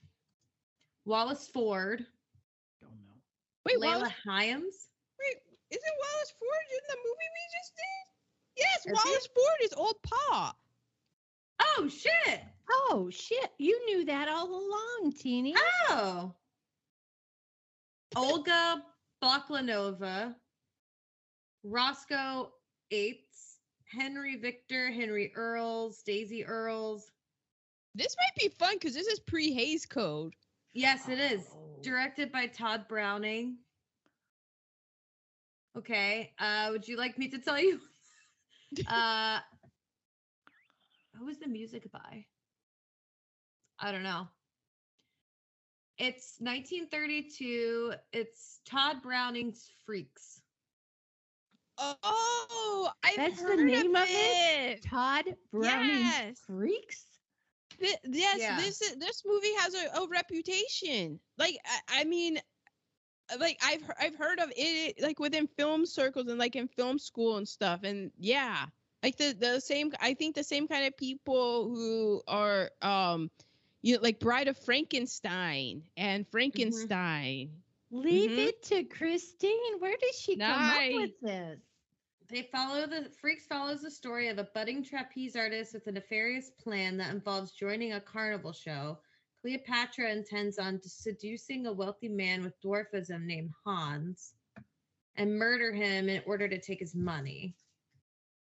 Wallace Ford, Don't know. wait, Layla Wallace, Hyams. wait, isn't Wallace Ford in the movie we just did? Yes, Is he? Wallace Ford is old Pa. Oh shit! Oh shit! You knew that all along, Teeny. Oh. Olga Baklanova, Roscoe Ates, Henry Victor, Henry Earles, Daisy Earles. This might be fun because this is pre Hays Code. Yes, it is. Oh. Directed by Tod Browning. Okay. Uh, would you like me to tell you? (laughs) uh, who was the music by? I don't know. It's 1932. It's Tod Browning's Freaks. Oh, I've That's the heard name of of it? it. Tod Browning Yes. Freaks. Thi- yes, Yeah. this is, this movie has a, a reputation. Like I, I mean, uh, like I've he- I've heard of it like within film circles and like in film school and stuff. And yeah, like the the same. I think the same kind of people who are um, you know, like Bride of Frankenstein and Frankenstein. Leave Mhm. it to Christine. Where does she come up with this? They follow the Freaks follows the story of a budding trapeze artist with a nefarious plan that involves joining a carnival show. Cleopatra intends on seducing a wealthy man with dwarfism named Hans and murder him in order to take his money.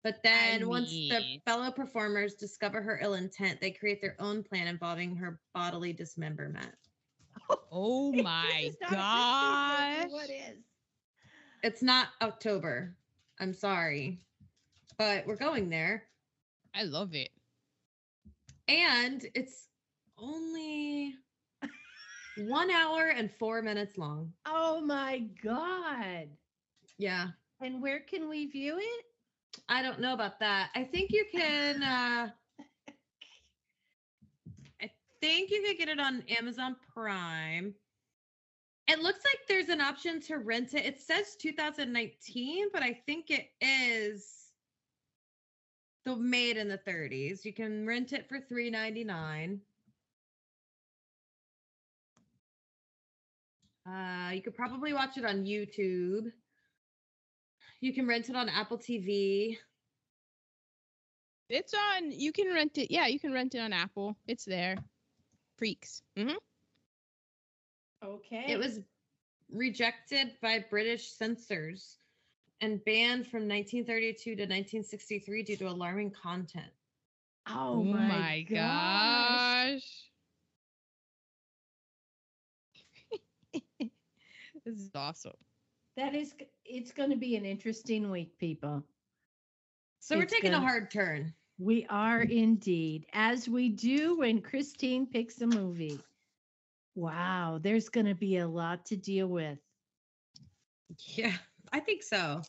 But then, once the fellow performers discover her ill intent, they create their own plan involving her bodily dismemberment. Oh my It's not a Christmas gosh! movie, What is? It's not October. I'm sorry. But we're going there. I love it. and it's only (laughs) one hour and four minutes long. Oh my God. Yeah, And where can we view it? I don't know about that. I think you can. uh think you could get it on Amazon Prime. It looks like there's an option to rent it. It says 2019, but I think it is the made in the 30s. You can rent it for 3.99. Uh, you could probably watch it on YouTube. You can rent it on Apple TV. It's on. You can rent it. Yeah, you can rent it on Apple. It's there. Freaks. hmm Okay. It was rejected by British censors and banned from 1932 to 1963 due to alarming content. Oh, my, gosh. gosh. (laughs) this is awesome. That is, it's going to be an interesting week, people. So we're It's taking a gonna- hard turn. We are indeed, as we do when Christine picks a movie. Wow, there's going to be a lot to deal with. Yeah, I think so.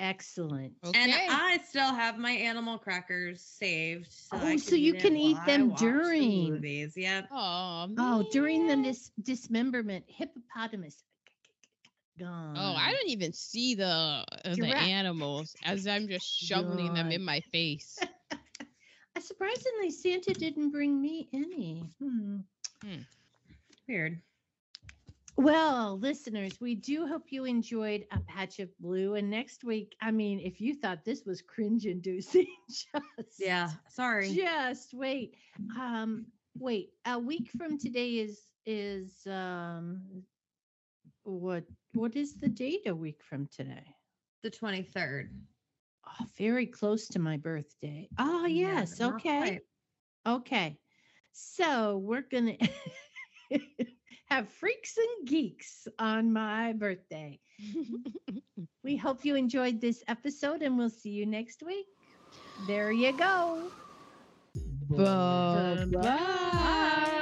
Excellent. Okay. And I still have my animal crackers saved. So oh, I Oh, so you can eat them watch the during. movies. Yep. oh, Oh, during the dis- dismemberment, hippopotamus gone. Oh, I don't even see the uh, the animals as I'm just shoveling them in my face. (laughs) Uh, Surprisingly, Santa didn't bring me any. Hmm. Weird. Well, listeners, we do hope you enjoyed A Patch of Blue. And next week, I mean, if you thought this was cringe inducing, (laughs) just Yeah. Sorry. just wait. Um, wait, a week from today is is um what what is the date a week from today? The 23rd. Oh, very close to my birthday. Oh, yes. but not Okay. quite. Okay. So we're going (laughs) to have freaks and geeks on my birthday. (laughs) We hope you enjoyed this episode and we'll see you next week. There you go. Bye-bye.